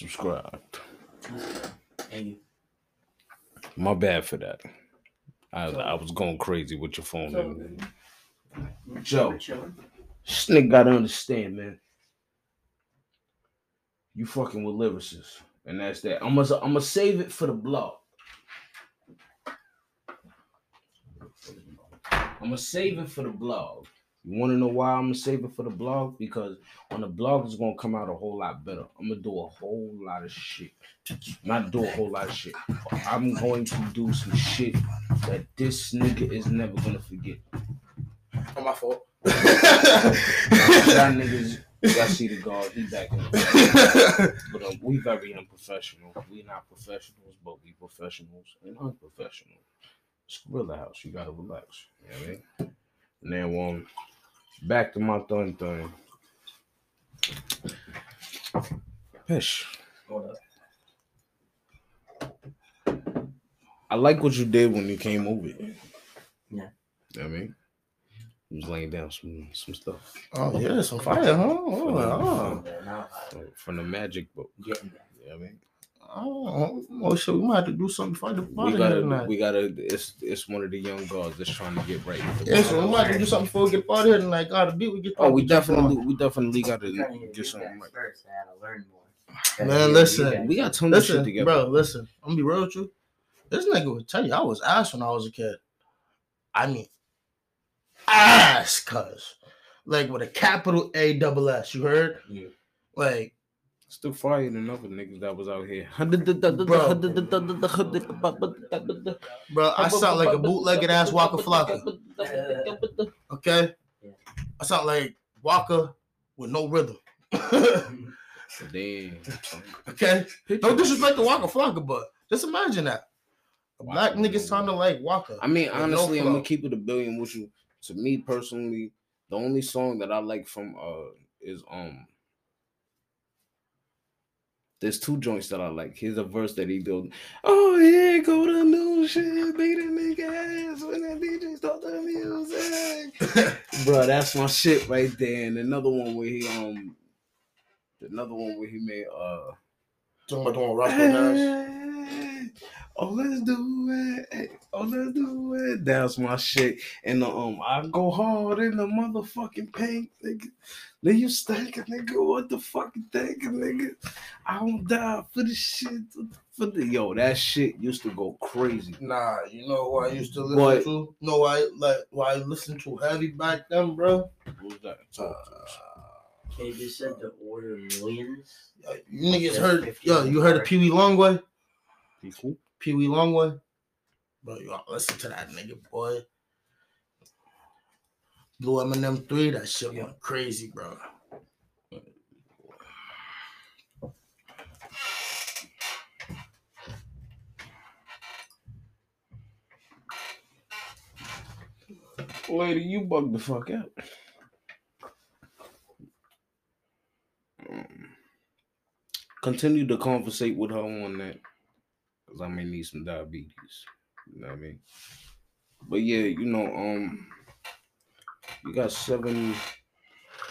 Subscribed. Thank you. My bad for that. I, I was going crazy with your phone. So. Joe. This nigga gotta understand, man. You fucking with lyricists, and that's that. I'm gonna, I'm gonna save it for the blog. I'm gonna save it for the blog. You want to know why I'm gonna save it for the blog? Because on the blog it's gonna come out a whole lot better. I'm gonna do a whole lot of shit. Not do a whole lot of shit. I'm going to do some shit that this nigga is never gonna forget. On my fault. Y'all niggas, y'all see the guard, he back in the But um, we very unprofessional. We not professionals, but we professionals and unprofessional. It's Gorilla House. You gotta relax. You know what I mean? Now, um, back to my thun thun. Pish. I like what you did when you came over. Yeah. You know what I mean? You was laying down some some stuff Oh yeah, some fire, huh? Oh, oh. Yeah, now uh, from the magic book. I'm getting there. You know what I mean? Oh, oh shit, we might have to do something for the We party gotta, tonight. we gotta. It's it's one of the young guards that's trying to get right. Yeah, so we might have to do something before we get party here tonight. Gotta beat, we get. Oh, we get jumping on. definitely, we definitely gotta trying to get do something that right. first. I had to learn more. Man, Gotta do listen. that. We got tons of shit Listen, together. bro, listen. I'm gonna be real with you. This nigga would tell you I was ass when I was a kid. I mean, ass, cuz. Like with a capital A double S. You heard? Yeah. Like, Still fire another other niggas that was out here. bro, I sound like a bootlegged ass Waka Flocka. Okay? I sound like Waka with no rhythm. Damn. okay? No disrespect to Waka Flocka, but just imagine that. A black nigga sounding like Waka. I mean, With no honestly, I'm gonna keep it a billion with you. To me personally, the only song that I like from uh is um there's two joints that I like. Here's a verse that he do. Oh yeah, go to new shit, beat a nigga ass when that DJ start the music. Bro, that's my shit right there. And another one where he um another one where he made uh Talking about one Roscoe. Hey, oh let's do it. Oh let's do it. That's my shit. And um I go hard in the motherfucking paint, nigga. Then you stank nigga. What the fuck you thinking, nigga? I don't die for the shit. For the yo, that shit used to go crazy. Nah, you know who I used to listen What? to? No, why like why I listened to heavy back then, bro. Was that? Uh, They just said to order millions. yo, you niggas heard 50 yo, you heard of Pee Wee Longway? Be. Pee Wee Longway? Bro, you gotta listen to that nigga, boy. Blue M&M 3, that shit Yeah. went crazy, bro. Lady, you bug the fuck out. Um, continue to conversate with her on that. Cause I may need some diabetes. You know what I mean? But yeah, you know, um you got seven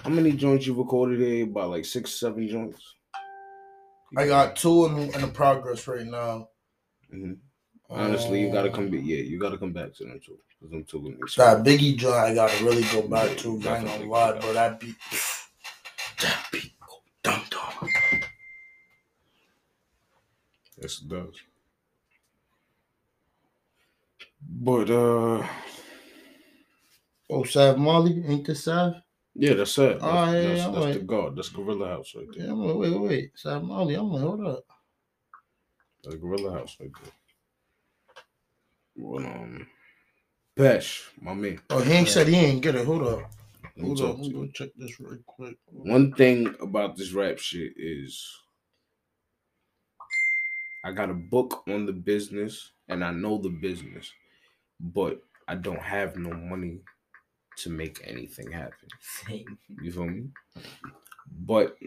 how many joints you recorded here? About like six, seven joints. I got two in, in the progress right now. Mhm. Honestly, you gotta come Um, back. Yeah, you gotta come back to them too. Cause them two That Biggie joint, I gotta really go back to. I ain't gonna lie, bro. That beat, that beat, go dum dum. Yes, it does. But uh Oh, Sav Molly, ain't this Sav? yeah, that's it. That's, Oh, yeah, that's, that's the like- God. That's Gorilla House right there. Yeah, I'm like, wait, wait, wait, Sav Molly. I'm like, hold up. That's Gorilla House right there. Well, um, Pesh, my man. Oh, he ain't said he ain't get it. Hold up, hold up. I'm gonna check this real quick. One thing about this rap shit is I got a book on the business and I know the business, but I don't have no money to make anything happen. You feel me? But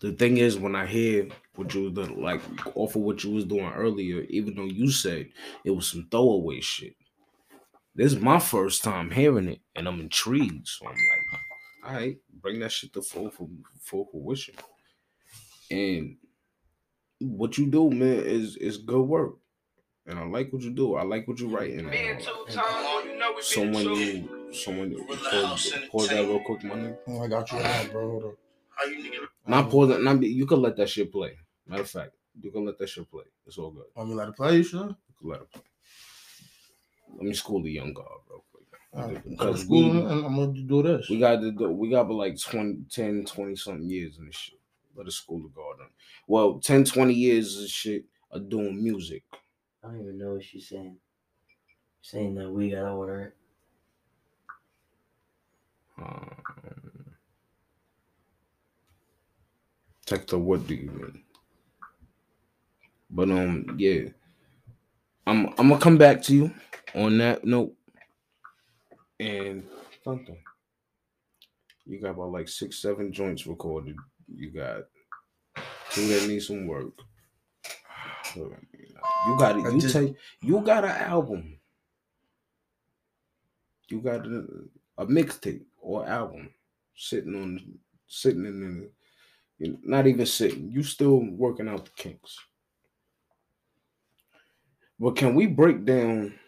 the thing is, when I hear what you was doing, like off of what you was doing earlier, even though you said it was some throwaway shit, this is my first time hearing it, and I'm intrigued. So I'm like, all right, bring that shit to full full, full fruition. And what you do, man, is is good work. And I like what you do. I like what you writing. and all. So when you, so when you pause, pause that real quick, my nigga. Oh, I got you now, bro. Hold up. How you nigga? Not pause it. Not be, you can let that shit play. Matter of fact, you can let that shit play. It's all good. Want me to let it play? You sure? You can let it play. Let me school the young guard real quick. All right. Because School, we- and I'm gonna do this. We got to do, we got about like 20, 10, 20 something years in this shit. Let us school of guard on. Well, 10, 20 years of shit of doing music. I don't even know what she's saying. Saying that we gotta order it. Um, Tector, what do you mean? But um, yeah, I'm I'm gonna come back to you on that note. And something, you got about like six, seven joints recorded. You got two that need some work. You got it. You just- take. You got an album. You got a, a mixtape or album sitting on sitting in the not even sitting. You still working out the kinks. But can we break down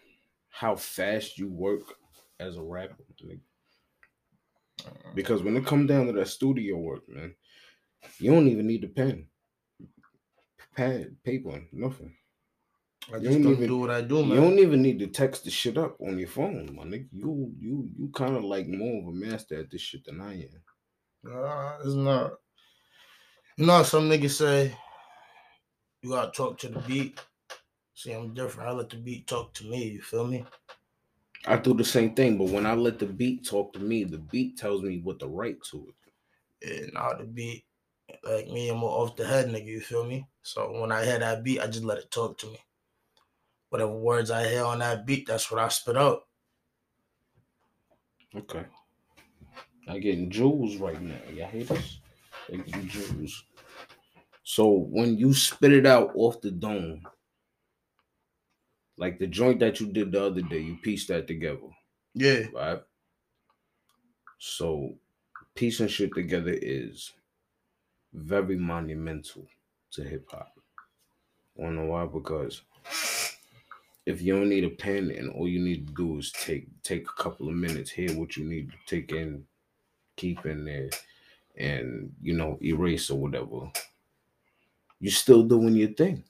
how fast you work as a rapper? Because when it come down to that studio work, man, you don't even need a pen, pad, paper, nothing. I you just don't even- do what I do, man. You don't even need to text the shit up on your phone, my nigga. You you you kind of like more of a master at this shit than I am. Nah, it's not. You know, some niggas say you gotta talk to the beat. See, I'm different. I let the beat talk to me. You feel me? I do the same thing, but when I let the beat talk to me, the beat tells me what to write to it. And now the beat, like me, I'm off the head nigga. You feel me? So when I hear that beat, I just let it talk to me. Whatever words I hear on that beat, that's what I spit out. Okay. I getting jewels right now. Y'all hear this? Take them jewels. So when you spit it out off the dome, like the joint that you did the other day, you pieced that together, Yeah. right? So piecing shit together is very monumental to hip hop. Wanna know why? Because if you don't need a pen and all you need to do is take take a couple of minutes, hear what you need to take in, keep in there, and you know, erase or whatever, you're still doing your thing.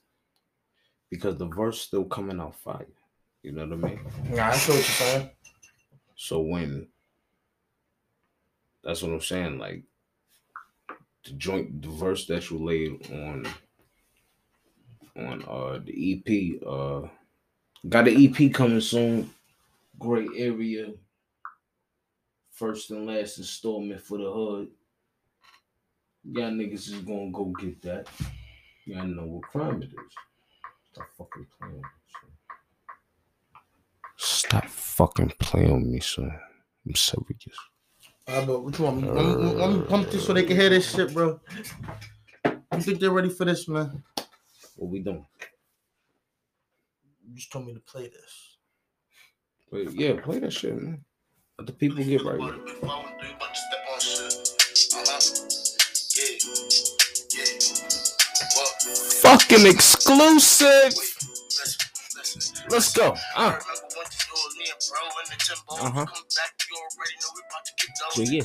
Because the verse still coming out fire. You know what I mean? Nah, I see what you're saying. So when that's what I'm saying, like the joint the verse that you laid on on uh the EP, uh got the EP coming soon. Great area. First and last installment for the hood. Y'all niggas is gonna go get that. Y'all know what crime it is. Stop fucking playing with me, son. Stop fucking playing with me, son. I'm serious. Uh, but what you want me? Let me, let me pump this so they can hear this shit, bro. You think they're ready for this, man? What we doing? You just told me to play this. But yeah, play that shit, man. Let the people get right with it. Big flowing through, but you step on shit. Uh-huh. Yeah. Yeah. What? Fucking exclusive. Wait, listen, listen. Let's go. Uh, remember when you was me and bro in the Timbo. Uh-huh. Those. Yeah,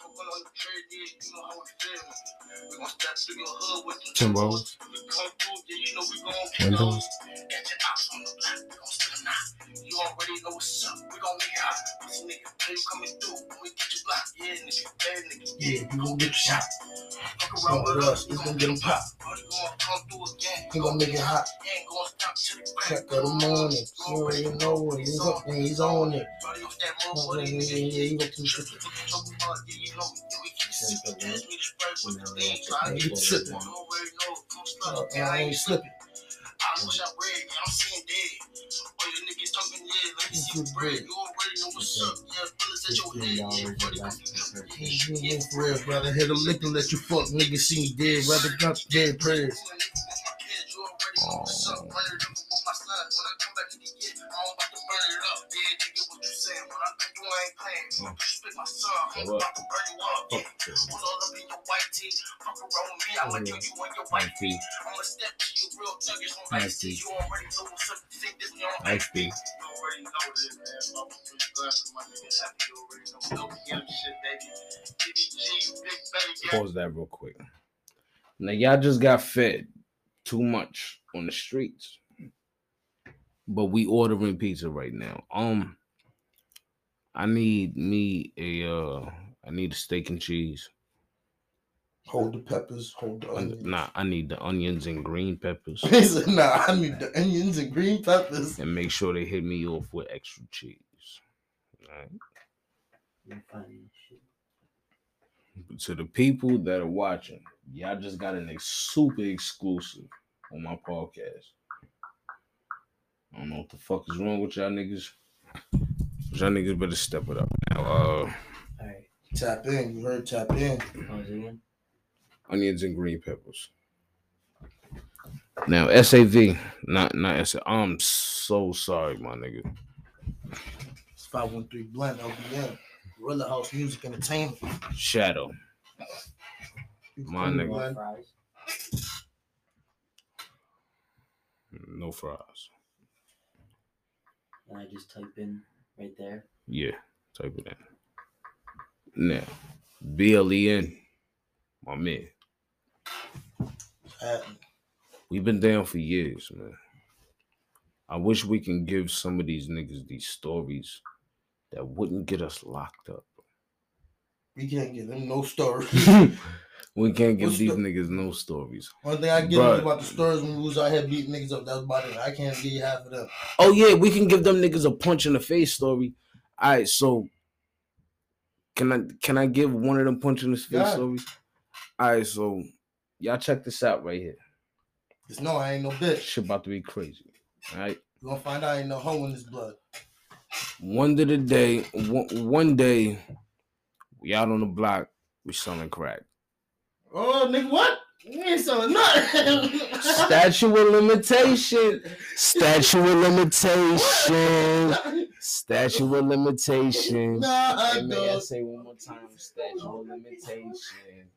yeah. Dead niggas stepping on niggas, nigga, for real, nigga. I can feel two shots, yeah, to his head, nigga. I don't give a damn, yeah, he a dead nigga. Smoking on the trade, yeah, you we feel, gon' step through your hood with them Timbos. We come through, yeah, you gon' get Windows. those. Get your ops on the block, we gon' still knock. You already know what's up, we gon' make it hot. Pussy nigga, how coming through? When we get you blocked, yeah, nigga, bad nigga, yeah, you gon' get shot. Fuck around with us, we gon' get him pop. Party gon' come through again. He gonna make it hot. He ain't gon' stop till the Crack of the morning. You already know what he's up and he's on it. Party off that Yeah, motherfucker, yeah, nigga. yeah, you talking about, yeah, I ain't slipping. I wish I seeing dead. Or you niggas talking, yeah. Let me see bread. You already know, what's up. yeah, the things, so I Yeah, get you it. tripping. You already know, what's up, running over my side. When I come Uh, slug, and I ain't. I wish I read, yeah, I'm seeing dead. All you niggas talking, yeah, let me see you bread. You already know what's up, at your head, yeah, buddy, come through, yeah, Yeah, for real, brother. Hit a lick and let you fuck niggas see me dead. Rather drop dead prayers. Nice beat. Pause that real quick. Now y'all just got fed too much on the streets, but we ordering pizza right now. Um, I need me a uh, I need a steak and cheese. Hold the peppers. Hold the onions. Nah, I need the onions and green peppers, He said, nah, I need the onions and green peppers. and make sure they hit me off with extra cheese. Alright. You're funny as shit. to the people that are watching, y'all just got an ex- super exclusive on my podcast. I don't know what the fuck is wrong with y'all niggas. Y'all niggas better step it up now. Uh, Alright, Tap in. You heard tap in. pause again. onions and green peppers. Now SAV, not not SA. I'm so sorry, my nigga. It's 513 Blend LBM. Gorilla House Music Entertainment. Shadow. My nigga. Fries? No fries. And I just type in right there. Yeah, type it in. Now, BLEN, my man. We've been down for years, man. I wish we can give some of these niggas these stories that wouldn't get us locked up. We can't give them no story. we can't give What's these the- niggas no stories. One thing I give Bruh. is about the stories when we was out here beating niggas up. That's about it. I can't give you half of them. Oh yeah, we can give them niggas a punch in the face story. All right, so can I can I give one of them punch in the face Yeah. stories? All right, so y'all check this out right here. Cause no, I ain't no bitch. Shit about to be crazy. All right. You gonna find out I ain't no hoe in this blood. One of the day, one, one day, we out on the block, we selling crack. Oh, nigga, what? You ain't selling nothing. Statue of limitation. Statue of limitation. Statue of limitation. Nah, Hey, may I dog. say one more time? Statue of limitation.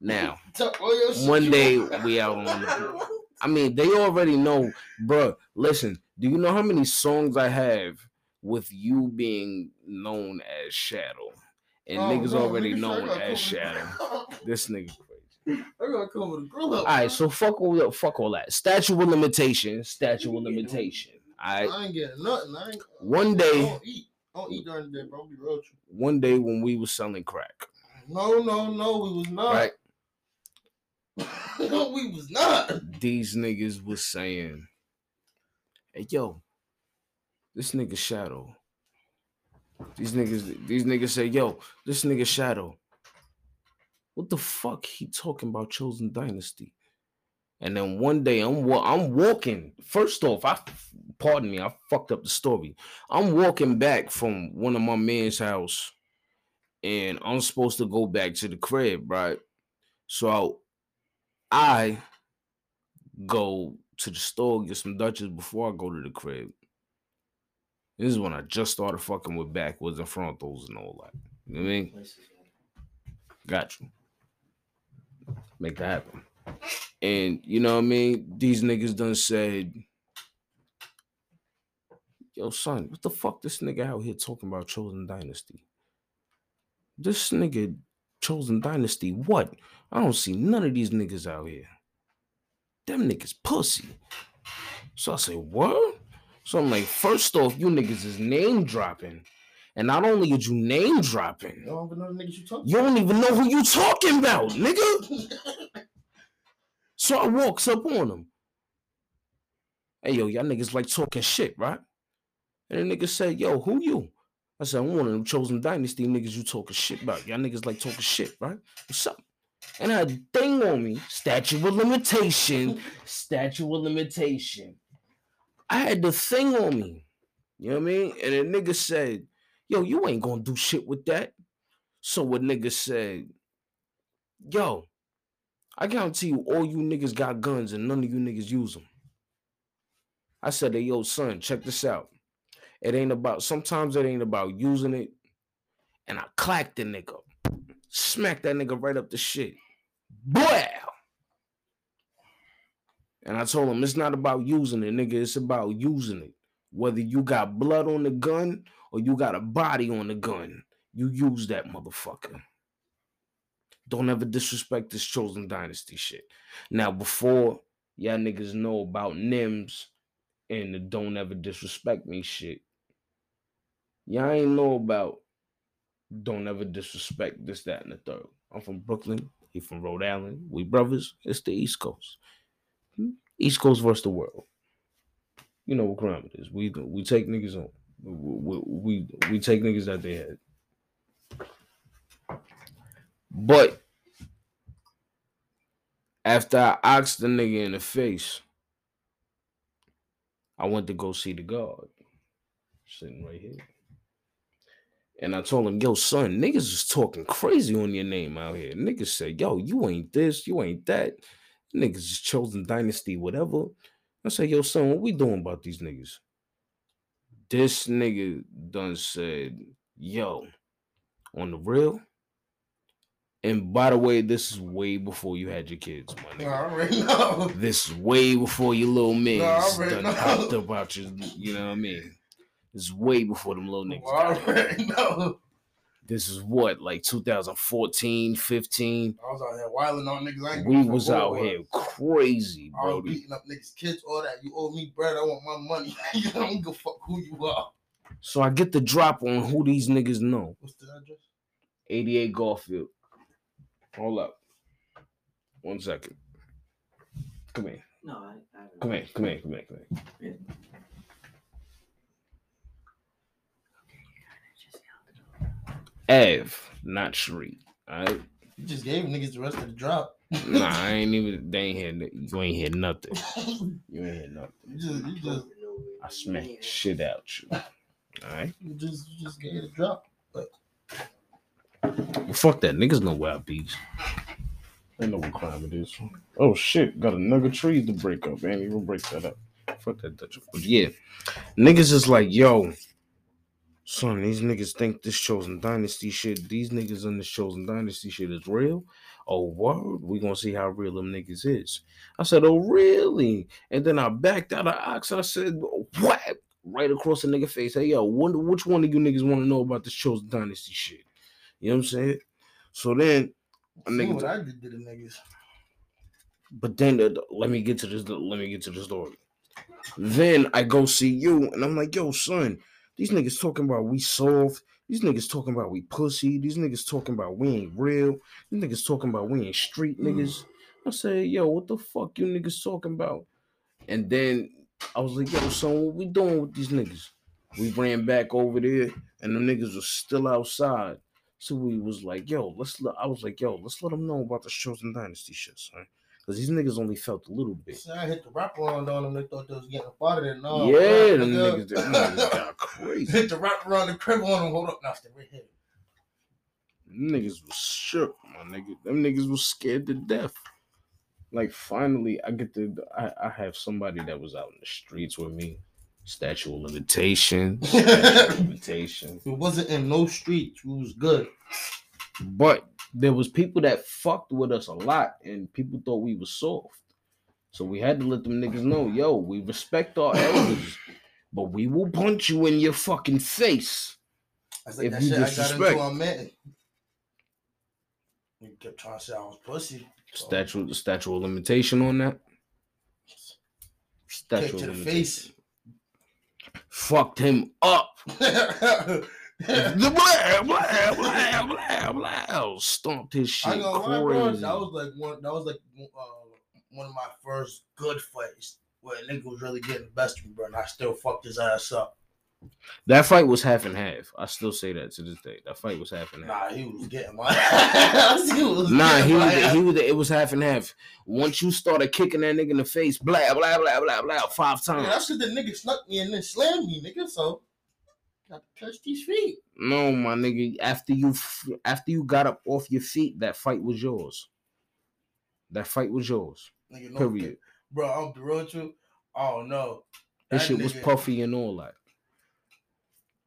Now, Tuck all your shit one day we out on the I mean, they already know, bruh. Listen, do you know how many songs I have with you being known as Shadow? And Oh, niggas already nigga, known I gotta as come Shadow. This nigga crazy. I gotta come with a grill up. All right, so fuck all that. Fuck all that. Statue of limitation. Statue of limitation. All right. I ain't getting nothing. I ain't. One I day, don't eat. I don't eat during the day, bro. I'll be real with you. one day when we was selling crack, No, no, no. We was not. right? no, we was not. These niggas was saying, "Hey, yo, this nigga Shadow." These niggas, these niggas say, "Yo, this nigga Shadow." What the fuck he talking about chosen dynasty? And then one day I'm I'm walking. First off, I pardon me, I fucked up the story. I'm walking back from one of my man's house, and I'm supposed to go back to the crib, right? So I go to the store get some Dutchess before I go to the crib. This is when I just started fucking with backwards and frontals and all that. You know what I mean? Got you. Make that happen. And you know what I mean? These niggas done said, Yo, son, what the fuck this nigga out here talking about Chosen Dynasty? This nigga Chosen Dynasty, what? I don't see none of these niggas out here. Them niggas pussy. So I say, what? So I'm like, first off, you niggas is name dropping. And not only are you name dropping, You don't even know the niggas you talking you don't even know who you talking about, nigga. So I walks up on him. Hey, yo, y'all niggas like talking shit, right? And the nigga said, yo, who you? I said, I'm one of them chosen dynasty niggas you talking shit about. Y'all niggas like talking shit, right? What's up? And I had a thing on me, statute of limitation, statute of limitation. I had the thing on me. You know what I mean? And the nigga said, yo, you ain't gonna do shit with that. So what nigga said, yo, I guarantee you all you niggas got guns and none of you niggas use them. I said, hey, yo, son, check this out. It ain't about, sometimes it ain't about using it. And I clacked the nigga. Smacked that nigga right up the shit. Boy! And I told him it's not about using it, nigga. It's about using it. Whether you got blood on the gun or you got a body on the gun, you use that motherfucker. Don't ever disrespect this chosen dynasty shit. Now, before y'all niggas know about NIMS and the don't ever disrespect me shit, y'all ain't know about don't ever disrespect this, that, and the third. I'm from Brooklyn. He from Rhode Island. We brothers. It's the East Coast. East Coast versus the world. You know what crime it is. We we take niggas on. We we, we, take niggas that they had. But after I asked the nigga in the face, I went to go see the guard sitting right here. And I told him, yo, son, niggas is talking crazy on your name out here. Niggas said, yo, you ain't this, you ain't that. Niggas is chosen dynasty, whatever. I said, yo, son, what we doing about these niggas? This nigga done said, yo, on the real. And by the way, this is way before you had your kids, my nigga. I already know. This is way before your little men I already done know. popped up out your, you know what I mean? This is way before them little niggas. I already know. This is what, like 2014, 15. I was out here wilding on niggas. I ain't We give a was out here crazy, bro. I was bro. beating up niggas' kids, all that. You owe me bread. I want my money. you don't give a fuck who you are. So I get the drop on who these niggas know. What's the address? 88 Garfield. Hold up. One second. Come here. No, I, I Come here. Come here. Come here. Come here. Ev, not Shri. Alright. You just gave niggas the rest of the drop. Nah, I ain't even they ain't hear you ain't hear nothing. You ain't hear nothing. you just, you just. I smack the shit out you. All right. You just you just get a drop. Well, fuck that. Niggas know where I be. They know what crime it is. Oh shit, got another tree to break up. Ain't even break that up. Fuck that Dutch. But yeah, niggas is like, yo, son, these niggas think this chosen dynasty shit. These niggas in this chosen dynasty shit is real. Oh, word. We gonna see how real them niggas is. I said, oh, really? And then I backed out of Ox. I said, what? Right across the nigga face. Hey, yo, wonder which one of you niggas want to know about this chosen dynasty shit? You know what I'm saying? So then, a nigga what I did to the niggas. but then the, the- let me get to this. Let me get to the story. Then I go see you, and I'm like, "Yo, son, these niggas talking about we soft. These niggas talking about we pussy. These niggas talking about we ain't real. These niggas talking about we ain't street mm. niggas." I say, "Yo, what the fuck you niggas talking about?" And then I was like, "Yo, son, what we doing with these niggas?" We ran back over there, and the niggas was still outside. So we was like, "Yo, let's." Let, I was like, "Yo, let's let them know about the chosen dynasty shit, son." Because these niggas only felt a little bit. I hit the wraparound on them. They thought they was getting up out of there. No, yeah, them nigga. niggas, them niggas got crazy. hit the wraparound the crib on them. Hold up, now stay right here. Them niggas was shook, my nigga. Them niggas was scared to death. Like finally, I get to. I, I have somebody that was out in the streets with me. Statue of limitations. statute of limitations. It wasn't in no streets. It was good. But there was people that fucked with us a lot, and people thought we was soft. So we had to let them niggas know, yo, we respect our elders, but we will punch you in your fucking face. I like, If that you shit I got disrespect. man. You kept trying to say I was pussy. So, Statue, the statue of limitation on that. Statue kick of to the face. Fucked him up. I The blah, blah, blah, blah, blah. Stomped his shit ain't gonna lie, bro. crazy. That was like one. That was like uh, one of my first good fights where a nigga was really getting the best of me, bro. And I still fucked his ass up. That fight was half and half. I still say that to this day. That fight was half and half. Nah, he was getting my ass. he was Nah, he was, ass. he was. It was half and half. Once you started kicking that nigga in the face, blah blah blah blah blah, five Yeah, times. that's because the nigga snuck me and then slammed me, nigga. So got to touch these feet. No, my nigga. After you, after you got up off your feet, that fight was yours. That fight was yours. Nigga, no, Period. bro. I'm the real truth. Oh no, That That shit was puffy and all that.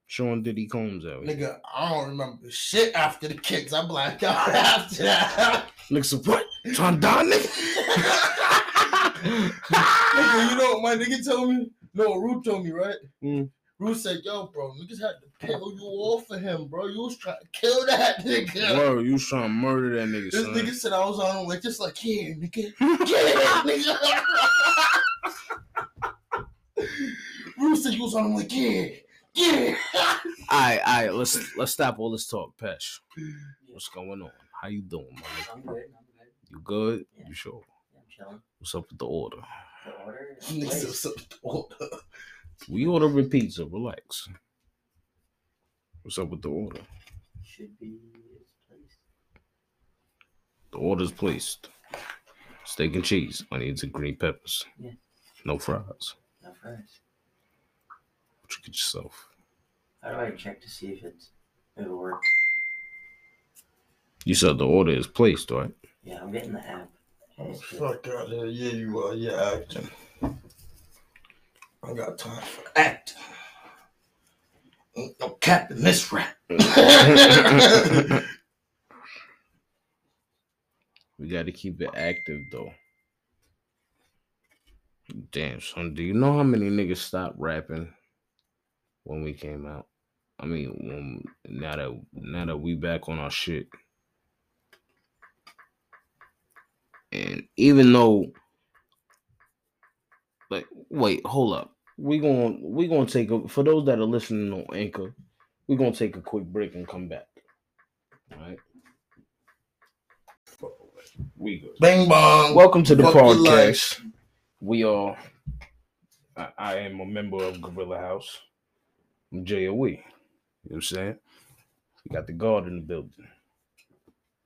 Showing Diddy Combs out. here. nigga. I don't remember shit after the kicks. I blacked out after that. Nigga, so what? Trying to die, nigga, nigga? you know what my nigga told me? No, Root told me, right? Mm. Root said, "Yo, bro, niggas had to peel you off of him, bro. You was trying to kill that nigga." Word, you was trying to murder that nigga, This son. nigga said I was on him like just like here, nigga. Yeah, nigga. Bruce said you was on him like yeah, yeah. Alright, alright, let's let's stop all this talk, Pesh. What's going on? How you doing, my I'm nigga? good. I'm good. You good? Yeah. You sure? I'm chilling. What's up with the order? The order. is Nigga "What's up with the order?" We ordering pizza. Relax. What's up with the order? should be placed. The order's placed. Steak and cheese, onions and green peppers. Yeah. No fries. No fries. What you get yourself? How do I check to see if it's it'll work? You said the order is placed, right? Yeah, I'm getting the app. Oh, fuck out here. Yeah, you are. Yeah, acting. I got time for acting. Ain't no cap in this rap. We got to keep it active though. Damn, son, do you know how many niggas stopped rapping when we came out? I mean, when, now that now that we back on our shit, and even though, like, wait, hold up, we going we gonna take a for those that are listening on Anchor, we're gonna take a quick break and come back. All right, we good. Bang bong. Welcome to the Fuck podcast. We are. I, I am a member of Gorilla House. I'm JOE. You know what I'm saying? We got the guard in the building.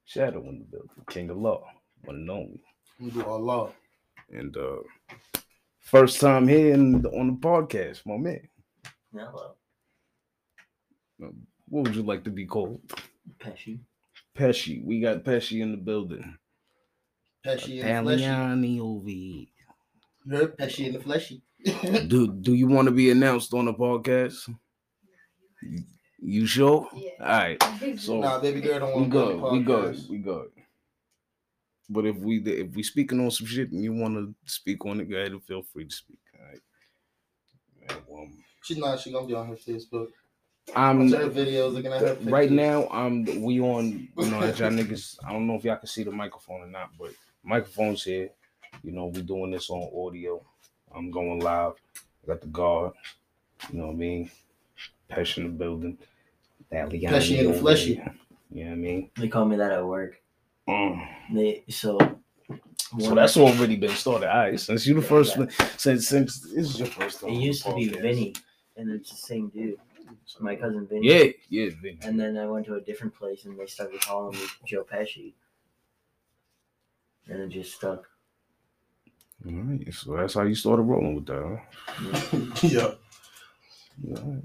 Shadow in the building. King of Law. One and only. We do Allah. And uh first time here in, on the podcast, my man. Hello. What would you like to be called? Pesci. Pesci. We got Pesci in the building. Pesci in the fleshy. Italiani over here. You heard Pesci in the fleshy. Do Do you want to be announced on the podcast? You, you sure? Yeah. All right. So nah, baby girl don't we want to go good. on We the good. We good. But if we if we speaking on some shit and you want to speak on it, go ahead and feel free to speak. All right. Man, well, She's not. She gonna be on her Facebook. I'm Watch videos, looking at her pictures. right now. I'm we on. You know, y'all niggas. I don't know if y'all can see the microphone or not, but microphone's here. You know, we doing this on audio. I'm going live. I got the guard. You know what I mean? Pesci in the building. That Pesci in the over fleshy. You know what I mean? They call me that at work. Mm. They so. So that's I- already been started. All right, since you the Yeah, first yeah. one, since since this is your first time. It used to be podcast. Vinny, and it's the same dude. My cousin Vinny. Yeah, yeah, Vinny. And then I went to a different place, and they started calling me Joe Pesci. And it just stuck. All right, so that's how you started rolling with that, huh? yeah. All right.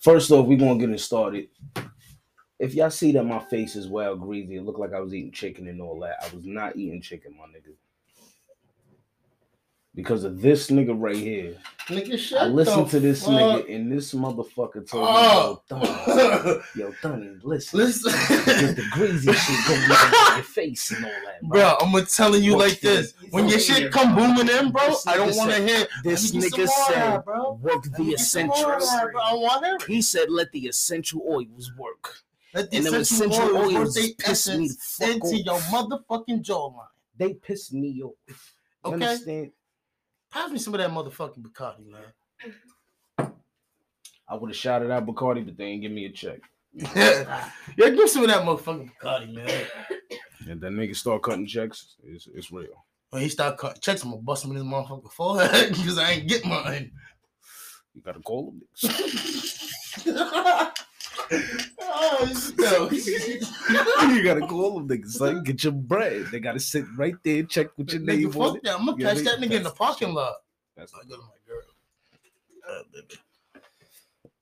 First off, we're gonna get it started. If y'all see that my face is well greasy, it looked like I was eating chicken and all that. I was not eating chicken, my nigga. Because of this nigga right here. Nigga, shut I listened to this fuck nigga and this motherfucker told up. me, yo, oh. Donnie, yo, Donnie, listen. Get Listen. the greasy shit going on your face and all that, bro. Bro, I'm gonna telling you like this. you. When your shit come booming in, bro, This I don't want to hear. This nigga said, work the get some more of that, essentials. I want to hear. He said, let the essential oils work. Let the And them essential oils they piss me the into off. your motherfucking jawline. They pissed me off. You Okay? understand? Pass me some of that motherfucking Bacardi, man. I would have shouted out Bacardi, but they ain't give me a check. yeah, give some of that motherfucking Bacardi, man. And that nigga start cutting checks. It's, it's real. When he start cutting checks, I'm gonna bust him in his motherfucking forehead because I ain't get mine. You gotta call them no. you gotta call them niggas. Son. Get your bread. They gotta sit right there, check with your name fuck it. that. I'm gonna catch that nigga, in the parking lot. That's I go to my girl. Baby.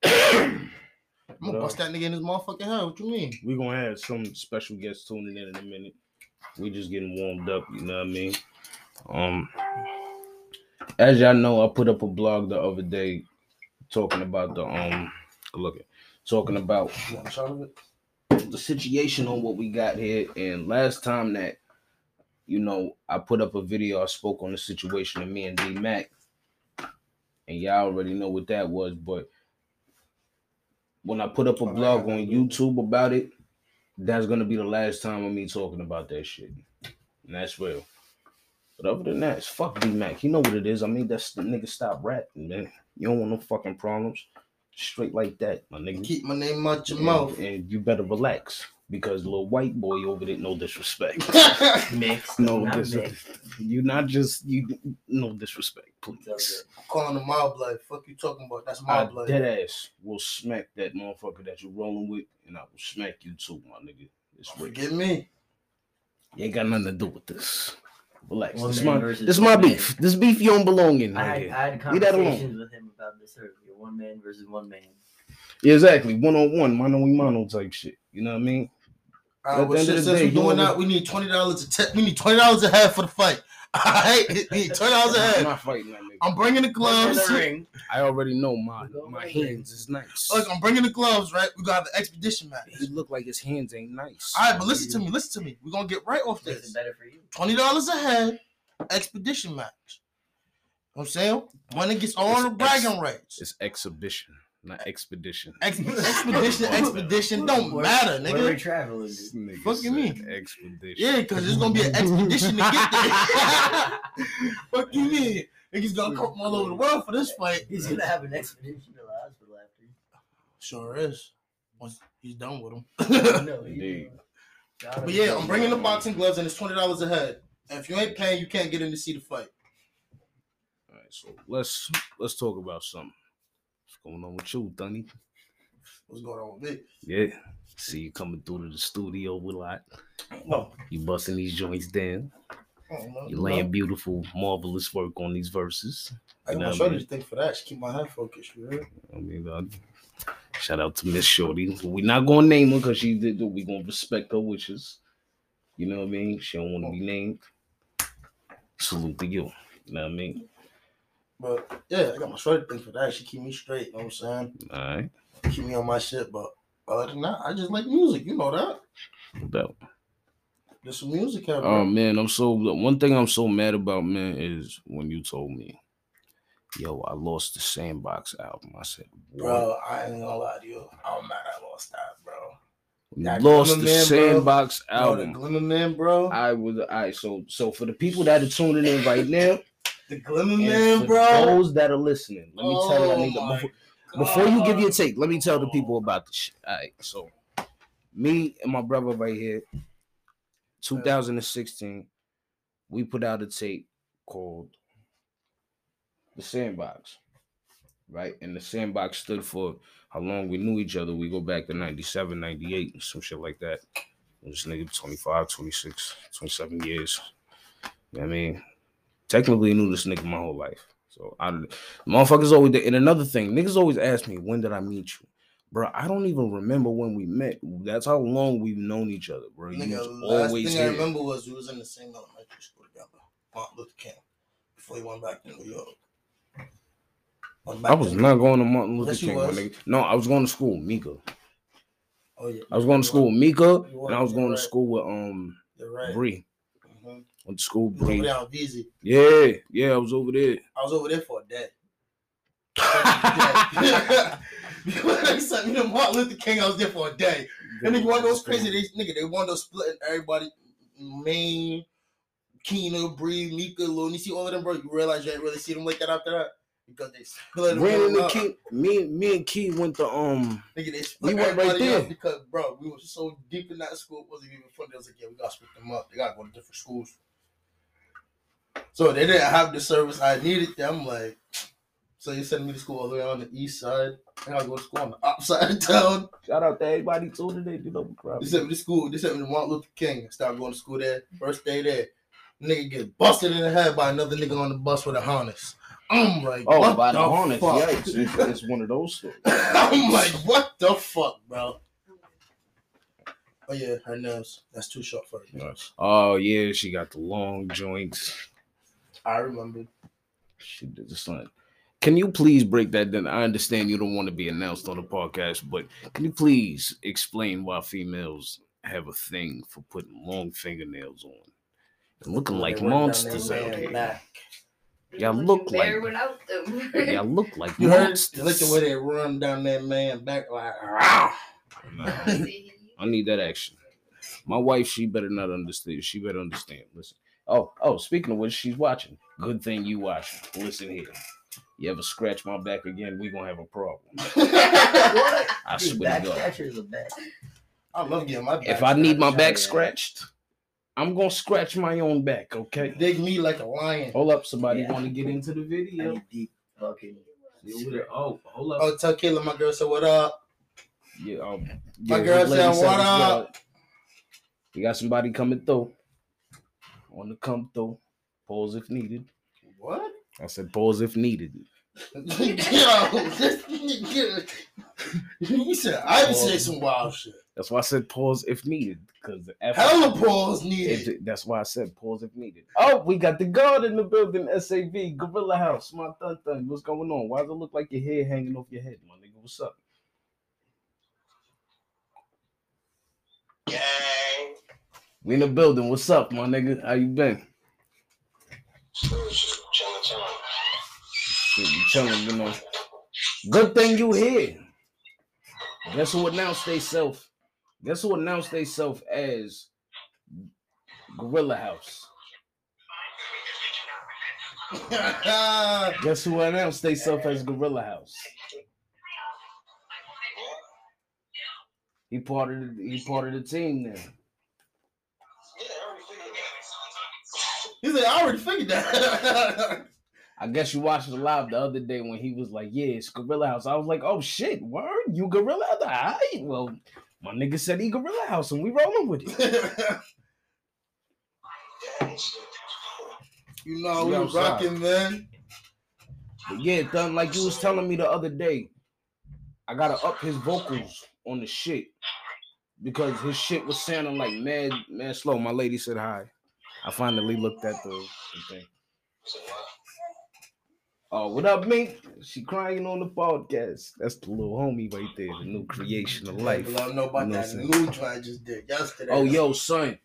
I'm gonna uh, bust that nigga in his motherfucking head. What you mean? we gonna have some special guests tuning in in a minute. We just getting warmed up, you know what I mean? Um as y'all know, I put up a blog the other day talking about the um look at talking about You want a shot of it? the situation on what we got here. And last time that, you know, I put up a video, I spoke on the situation of me and D Mac. And y'all already know what that was. But when I put up a Oh, blog on. YouTube about it, that's gonna be the last time of me talking about that shit. And that's real. But other than that, it's fuck D Mac. You know what it is. I mean, that's the nigga stop rapping, man. You don't want no fucking problems. Straight like that, my nigga. Keep my name out your And- mouth. And you better relax because little white boy over there, no disrespect. Mixed. No, not dis- mixed. you not just you. No disrespect, please. It's Calling the my blood. Fuck you talking about? That's my I blood. dead ass will smack that motherfucker that you're rolling with, and I will smack you too, my nigga. It's real. Forget me. You ain't got nothing to do with this. Relax. One This man my this one my man. beef. This beef you don't belong in I right had, here. I had Leave that alone. conversations with him about this earlier. One man versus one man. Yeah, exactly. One on one, mano y mano type shit. You know what I mean? All At right, the well, since the since day, we you doing that, we need twenty dollars a te- We need twenty dollars a head for the fight. All right, we need twenty dollars a I'm head. not fighting that nigga. I'm bringing the gloves. I already know my my hands is nice. Look, I'm bringing the gloves. Right, we got the expedition match. He look like his hands ain't nice. All right, but listen to me. Listen to me. We're gonna get right off this. better for you. Twenty dollars a head, expedition match. You know what I'm saying one that gets all the bragging ex- rights. It's exhibition, not expedition. Ex- expedition, expedition don't Where- matter, Where we nigga. traveling? This nigga Fuck you said mean? Expedition. Yeah, because it's gonna be an expedition to get there. Fuck you mean? Niggas gonna come all over the world for this fight. He's gonna have an expedition to the hospital after. Sure is. Once he's done with them. No, he- Indeed. But yeah. I'm bringing the boxing gloves and it's twenty dollars a head. And if you ain't paying, you can't get in to see the fight. All right, so let's let's talk about something. Going on with you, Dunny? What's going on with me? Yeah. See you coming through to the studio a lot. No, You busting these joints down. I don't know. You laying beautiful, marvelous work on these verses. I got my shoulders mean? for that. She keep my head focused. You heard? I mean, uh, Shout out to Miss Shorty. We're not gonna name her because she did. We're gonna respect her wishes. You know what I mean? She don't want to be named. Salute to you. You know what I mean? But yeah, I got my shorty thing for that. She keep me straight. You know what I'm saying? All right. Keep me on my shit. But other than that, I just like music. You know that. Doubt. There's some music out there. Oh man, I'm so one thing I'm so mad about, man, is when you told me, yo, I lost the Sandbox album. I said, what? Bro, I ain't gonna lie to you. I'm mad I lost that, bro. That lost Glimmer the Man, bro. Sandbox Bro, album. the Glimmer Man, bro. I was all right. So, so for the people that are tuning in right now, the Glimmer and Man, for bro. those that are listening, let me tell you, I Oh need to, oh my before, before you give your take, let me tell the people about the shit. All right, so me and my brother right here, 2016, we put out a tape called The Sandbox, right? And the Sandbox stood for how long we knew each other. We go back to 97, 98, and some shit like that. This nigga 25, 26, 27 years. You know what I mean? Technically knew this nigga my whole life. So I motherfuckers always did and another thing, niggas always ask me, when did I meet you? Bro, I don't even remember when we met. That's how long we've known each other, bro. You Nigga, was last always thing I remember was we was in the same elementary school together. Martin Luther King. Before he went back to New York. I was not going to Martin Luther Yes, King, was. nigga. No, I was going to school, with Mika. Oh yeah. I was going to school with Mika, and I was going to school with um. Bree. Went to school over there on VZ. Yeah, yeah, I was over there. I was over there for a day. They sent me to Martin Luther King, I was there for a day. And then you want those crazy, they, nigga, they want those splitting everybody, Maine, Keena, Bree, Mika, Lil, you see all of them, bro. You realize you ain't really see them like that after that because they split them Brandon and. Key, me, me and Key went to um. Nigga, they split We went right there. because, bro, we were so deep in that school, it wasn't even funny. They was like, yeah, we gotta split them up. They gotta go to different schools. So they didn't have the service I needed. I'm like, so you sending me to school all the way on the east side. And I gotta go to school on the upside of town. Shout out to everybody tuning in. You know, we proud They of sent me to school. They sent me to Martin Luther King. I started going to school there. First day there. Nigga get busted in the head by another nigga on the bus with a harness. I'm like, Oh, what by the the harness, fuck? yikes! It's, it's one of those stories. I'm like, what the fuck, bro? Oh yeah, her nails. That's too short for her. Oh yeah, she got the long joints. I remember. She did the son. Can you please break that down? I understand you don't want to be announced on the podcast, but can you please explain why females have a thing for putting long fingernails on and looking like They run monsters out here? back. Y'all Looking look like- without them. Y'all look like You heard? monsters. You like the way they run down that man back like. "Rah." I need that action. My wife, she better not understand. She better understand. Listen. Oh, oh, speaking of which, she's watching. Good thing you watching. Listen here. You ever scratch my back again, we gonna have a problem. I Dude, swear back to God. scratchers are bad. I love getting my back. If I need my back yeah. scratched, I'm gonna scratch my own back, okay? dig me like a lion. Hold up, somebody Yeah. want to get into the video. deep fucking. See. Oh, hold up. Oh, tell Kayla my girl said what up. Yeah, um, My yeah, girl said, said "What up?" good. You got somebody coming through. Want to come through? Pause if needed. What? I said pause if needed. Yo, this nigga. You said I would say some wild shit. That's why I said pause if needed. Because Hella pause needed. that's why I said pause if needed. Oh, we got the guard in the building. SAV Gorilla House. My thun thun. What's going on? Why does it look like your hair hanging off your head, my nigga? What's up? Gang. We in the building. What's up, my nigga? How you been? Chilling, chilling. Shit, you chilling, you know. Good thing you here. Guess who announced they self? Guess who announced they self as Gorilla House? Guess who announced they self as Gorilla House? He part of the, he part of the team now. He said, I already figured that. I guess you watched the live the other day when he was like, "Yeah, it's Gorilla House." I was like, "Oh shit, word, you Gorilla House?" Right, well, my nigga said he Gorilla House, and we rolling with it. You know, We we rocking, man. But yeah, done like you was telling me the other day. I gotta up his vocals on the shit because his shit was sounding like mad, mad slow. My lady said hi. I finally looked at the, the thing. Oh, what up, Mink? She crying on the podcast. That's the little homie right there, the new creation of life. Let them know about You know that joint I just did yesterday. Oh, yo, son,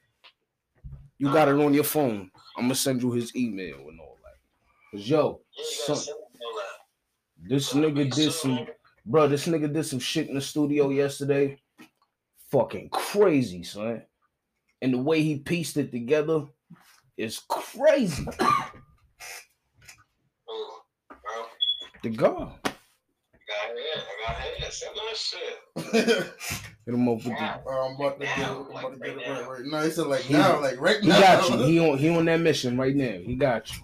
you got it on your phone. I'm gonna send you his email and all that. Cause yo, son, this nigga did some, bro. This nigga did some shit in the studio yesterday. Fucking crazy, son. And the way he pieced it together is crazy. The God. Hit him up with the. Oh, I'm about to get it. Now, I'm about to like, get right it now. right, right now. He said like He- now, like right He now. got you. He on he on that mission right now. He got you.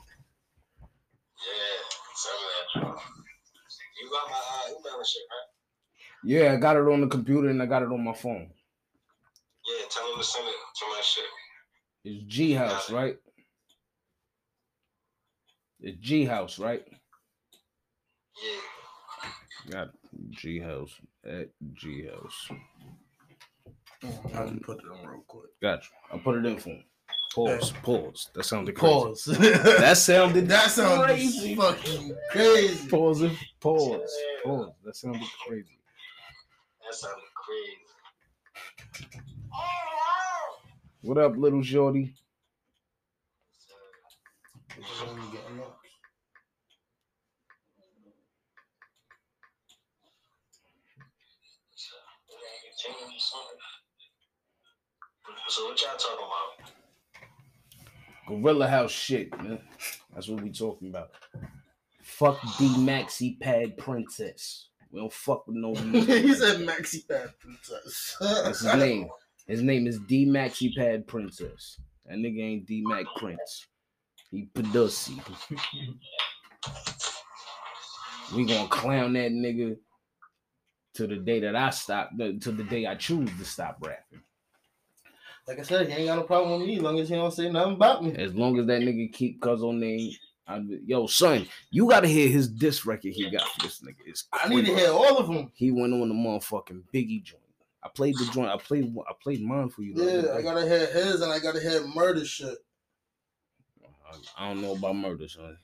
Yeah, some of that. You got my uh, email and shit, right? Yeah, I got it on the computer and I got it on my phone. Yeah, tell him to send it to my shit. It's G House, right? It's G House, right? Yeah. Got G House at G House. Mm, I'll just put it on real quick. Gotcha. I'll put it in for him. Pause. Pause. That sounded crazy. Pause. That sounded that sounds crazy. fucking crazy. Pause. it. Pause. Pause. That sounded crazy. That sounded crazy. What up, little shorty? It's only getting up. So what y'all talking about? Gorilla House shit, man. That's what we talking about. Fuck the Maxi Pad Princess. We don't fuck with no music. he said Maxi Pad Princess. That's his name. His name is D Maxi Pad Princess. That nigga ain't D Mac Prince. He Padussy. we gonna clown that nigga to the day that I stop, to the day I choose to stop rapping. Like I said, he ain't got no problem with me as long as he don't say nothing about me. As long as that nigga keep cuz on name. I, yo, son, you gotta hear his diss record he got for this nigga. It's I need to hear all of them. He went on the motherfucking Biggie joint. I played the joint. I played. I played mine for you. Yeah, I gotta hear his and I gotta hear murder shit. I- I don't know about murder, son.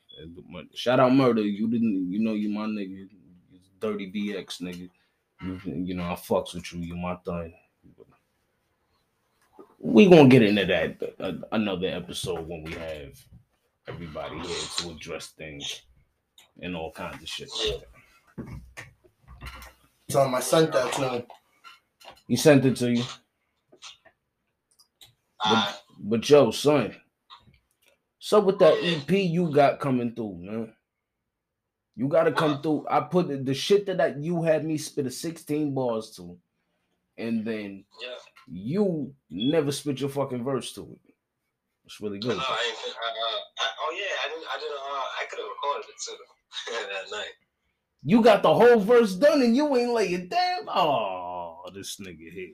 Shout out murder. You didn't. You know you my nigga. You dirty BX nigga. You, you know I fucks with you. You my thing. We gonna get into that uh, another episode when we have everybody here to address things and all kinds of shit. Like that. Tell I sent that to him. He sent it to you. Alright. But yo, son, so with that EP you got coming through, man. You gotta come through. I put the, the shit that I, you had me spit a 16 bars to, and then Yeah. you never spit your fucking verse to it. It's really good. Fin- I, uh, I, oh yeah, I didn't. I didn't. Uh, I could have recorded it too that night. You got the whole verse done and you ain't lay it down. Oh, this nigga here.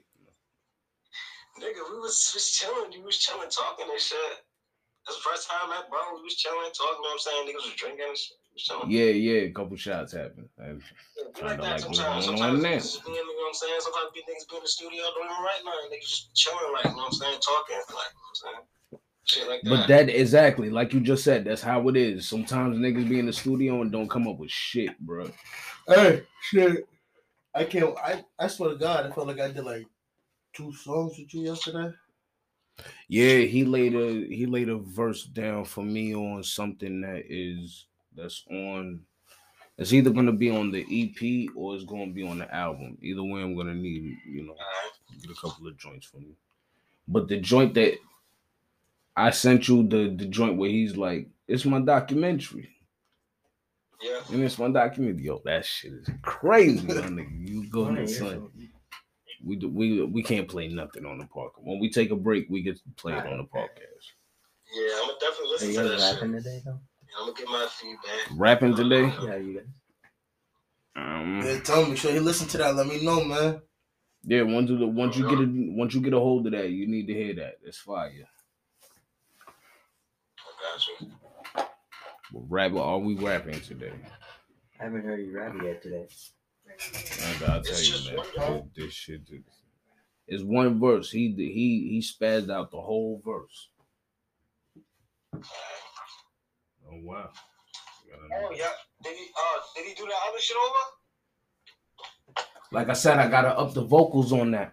Nigga, we was, was chilling. We was chilling, talking and shit. That's the first time I met bro. We was chilling, talking. You know what I'm saying? Niggas was drinking and shit. We was chilling. Yeah, yeah, a couple shots happened. And Yeah, we Kinda like that like sometimes. Sometimes on niggas just be you know what I'm saying? Sometimes be niggas be in the studio doing it right now. Niggas just chilling, like, you know what I'm saying? Talking, like, you know what I'm saying? Shit like that. But that exactly, like you just said, that's how it is. Sometimes niggas be in the studio and don't come up with shit, bro. Hey, shit. I can't I, I swear to God, I felt like I did like two songs with you yesterday. Yeah, he laid a he laid a verse down for me on something that is that's on. It's either gonna be on the EP or it's gonna be on the album. Either way, I'm gonna need you know get a couple of joints from you. But the joint that I sent you, the the joint where he's like, "It's my documentary." Yeah. And it's my documentary. Yo, that shit is crazy, my nigga. You go Wanna ahead, son. We do, we we can't play nothing on the podcast. When we take a break, we get to play it on the podcast. Yeah, I'm gonna definitely Are listen you to guys that shit. rapping today though? Yeah, I'm gonna get my feedback. Rapping today, Yeah, you guys. um, Yeah, tell me, sure he listen to that. Let me know, man. yeah. Once you once you get a once you get a hold of that, you need to hear that. It's fire. I got you. Rap, are we rapping today? I haven't heard you rap yet today. I gotta tell It's you, just man, one this- verse. this, it's one verse. He he he spazzed out the whole verse. Oh wow. Oh yeah. Did he? Uh, did he do that other shit over? Like I said, I gotta up the vocals on that.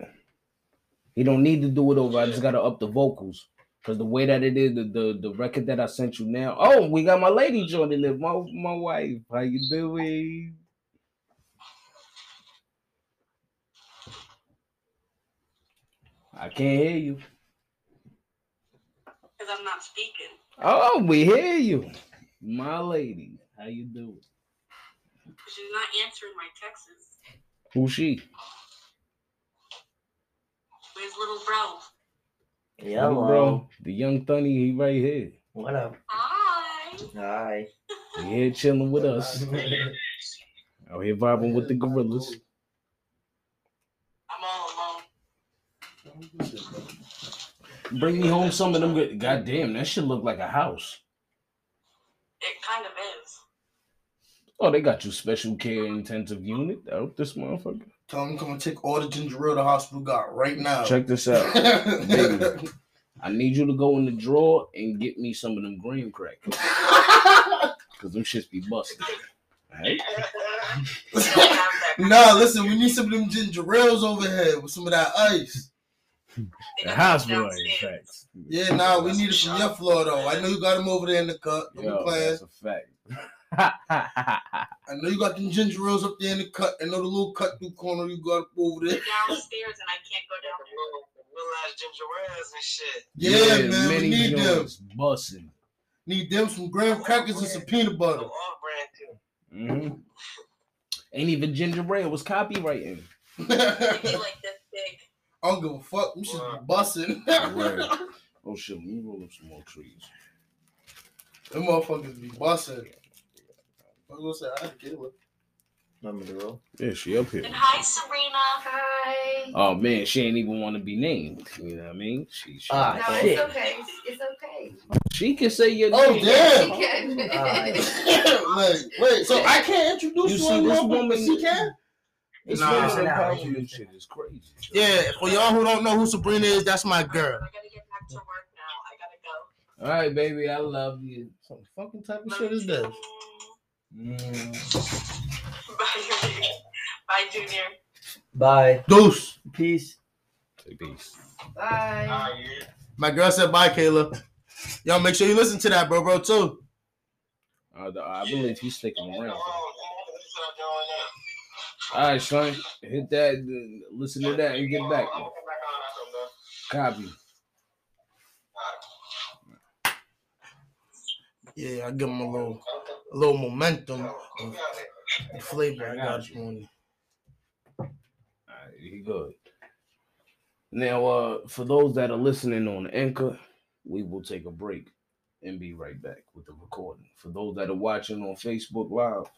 He don't need to do it over. I just gotta up the vocals. Cause the way that it is, the, the the record that I sent you now. Oh, we got my lady joining it. My my wife. How you doing? I can't hear you. Because I'm not speaking. Oh, we hear you. My lady. How you doing? She's not answering my texts. Who's she? Where's little bro? Little Hello. Bro, the young Thunny, he right here. What up? Hi. Hi. He here chilling with us. Out here vibing with the gorillas. I'm all alone. Bring me home some of them. Good. God damn, that shit look like a house. It kind of is. Oh, they got you special care intensive unit out this motherfucker. Tell him come and take all the ginger ale the hospital got right now. Check this out. Baby. I need you to go in the drawer and get me some of them graham crackers. Cause them shits be busted. Hey? I don't have that. nah, listen, we need some of them ginger ales over here with some of that ice. The hospital those ain't downstairs. facts. Yeah, nah, we need it from your floor though. I know you got them over there in the cup. Don't Yo, playing. that's a fact. I know you got them ginger ales up there in the cut. I know the little cut through corner you got up over there. Downstairs, and I can't go down there. Little, little ass ginger ales and shit. Yeah, man, we need them. joints Bussin'. Need them some graham crackers and some peanut butter. Some off brand too. Mm-hmm. Ain't even ginger ale was copywriting. Like this big. I don't give a fuck. Them shit be busting. Word. Oh shit, let me roll up some more trees. Them motherfuckers be busting. I was gonna say I had to get it with. Number the roll. Yeah, she up here. And hi, Serena. Hi. Oh man, she ain't even want to be named. You know what I mean? She she, Ah, no, shit. it's okay. It's okay. she can say your Oh, name. damn. She can. Alright. like, wait, so I can't introduce You you see on this this woman- woman? She can? This Nah. woman Listen out. empowerment and shit is crazy. Yeah, for y'all who don't know who Sabrina is, that's my girl. I gotta get back to work now. I gotta go. All right, baby, I love you. What fucking type of Love shit is you this? Too. Mm. Bye, Junior. Bye, Junior. Bye. Deuce. Peace. Say peace. Bye. My girl said bye, Kayla. Y'all make sure you listen to that, bro, bro, too. Uh, the- I believe he's sticking around. gonna listen to that joint right now. All right, Sean, hit that. Listen to that and get back. I'm gonna come back on after I'm done. Copy. Yeah, I give him a little, a little momentum of the flavor I got you. morning. All right, he good. Now, uh, for those that are listening on Anchor, we will take a break and be right back with the recording. For those that are watching on Facebook Live,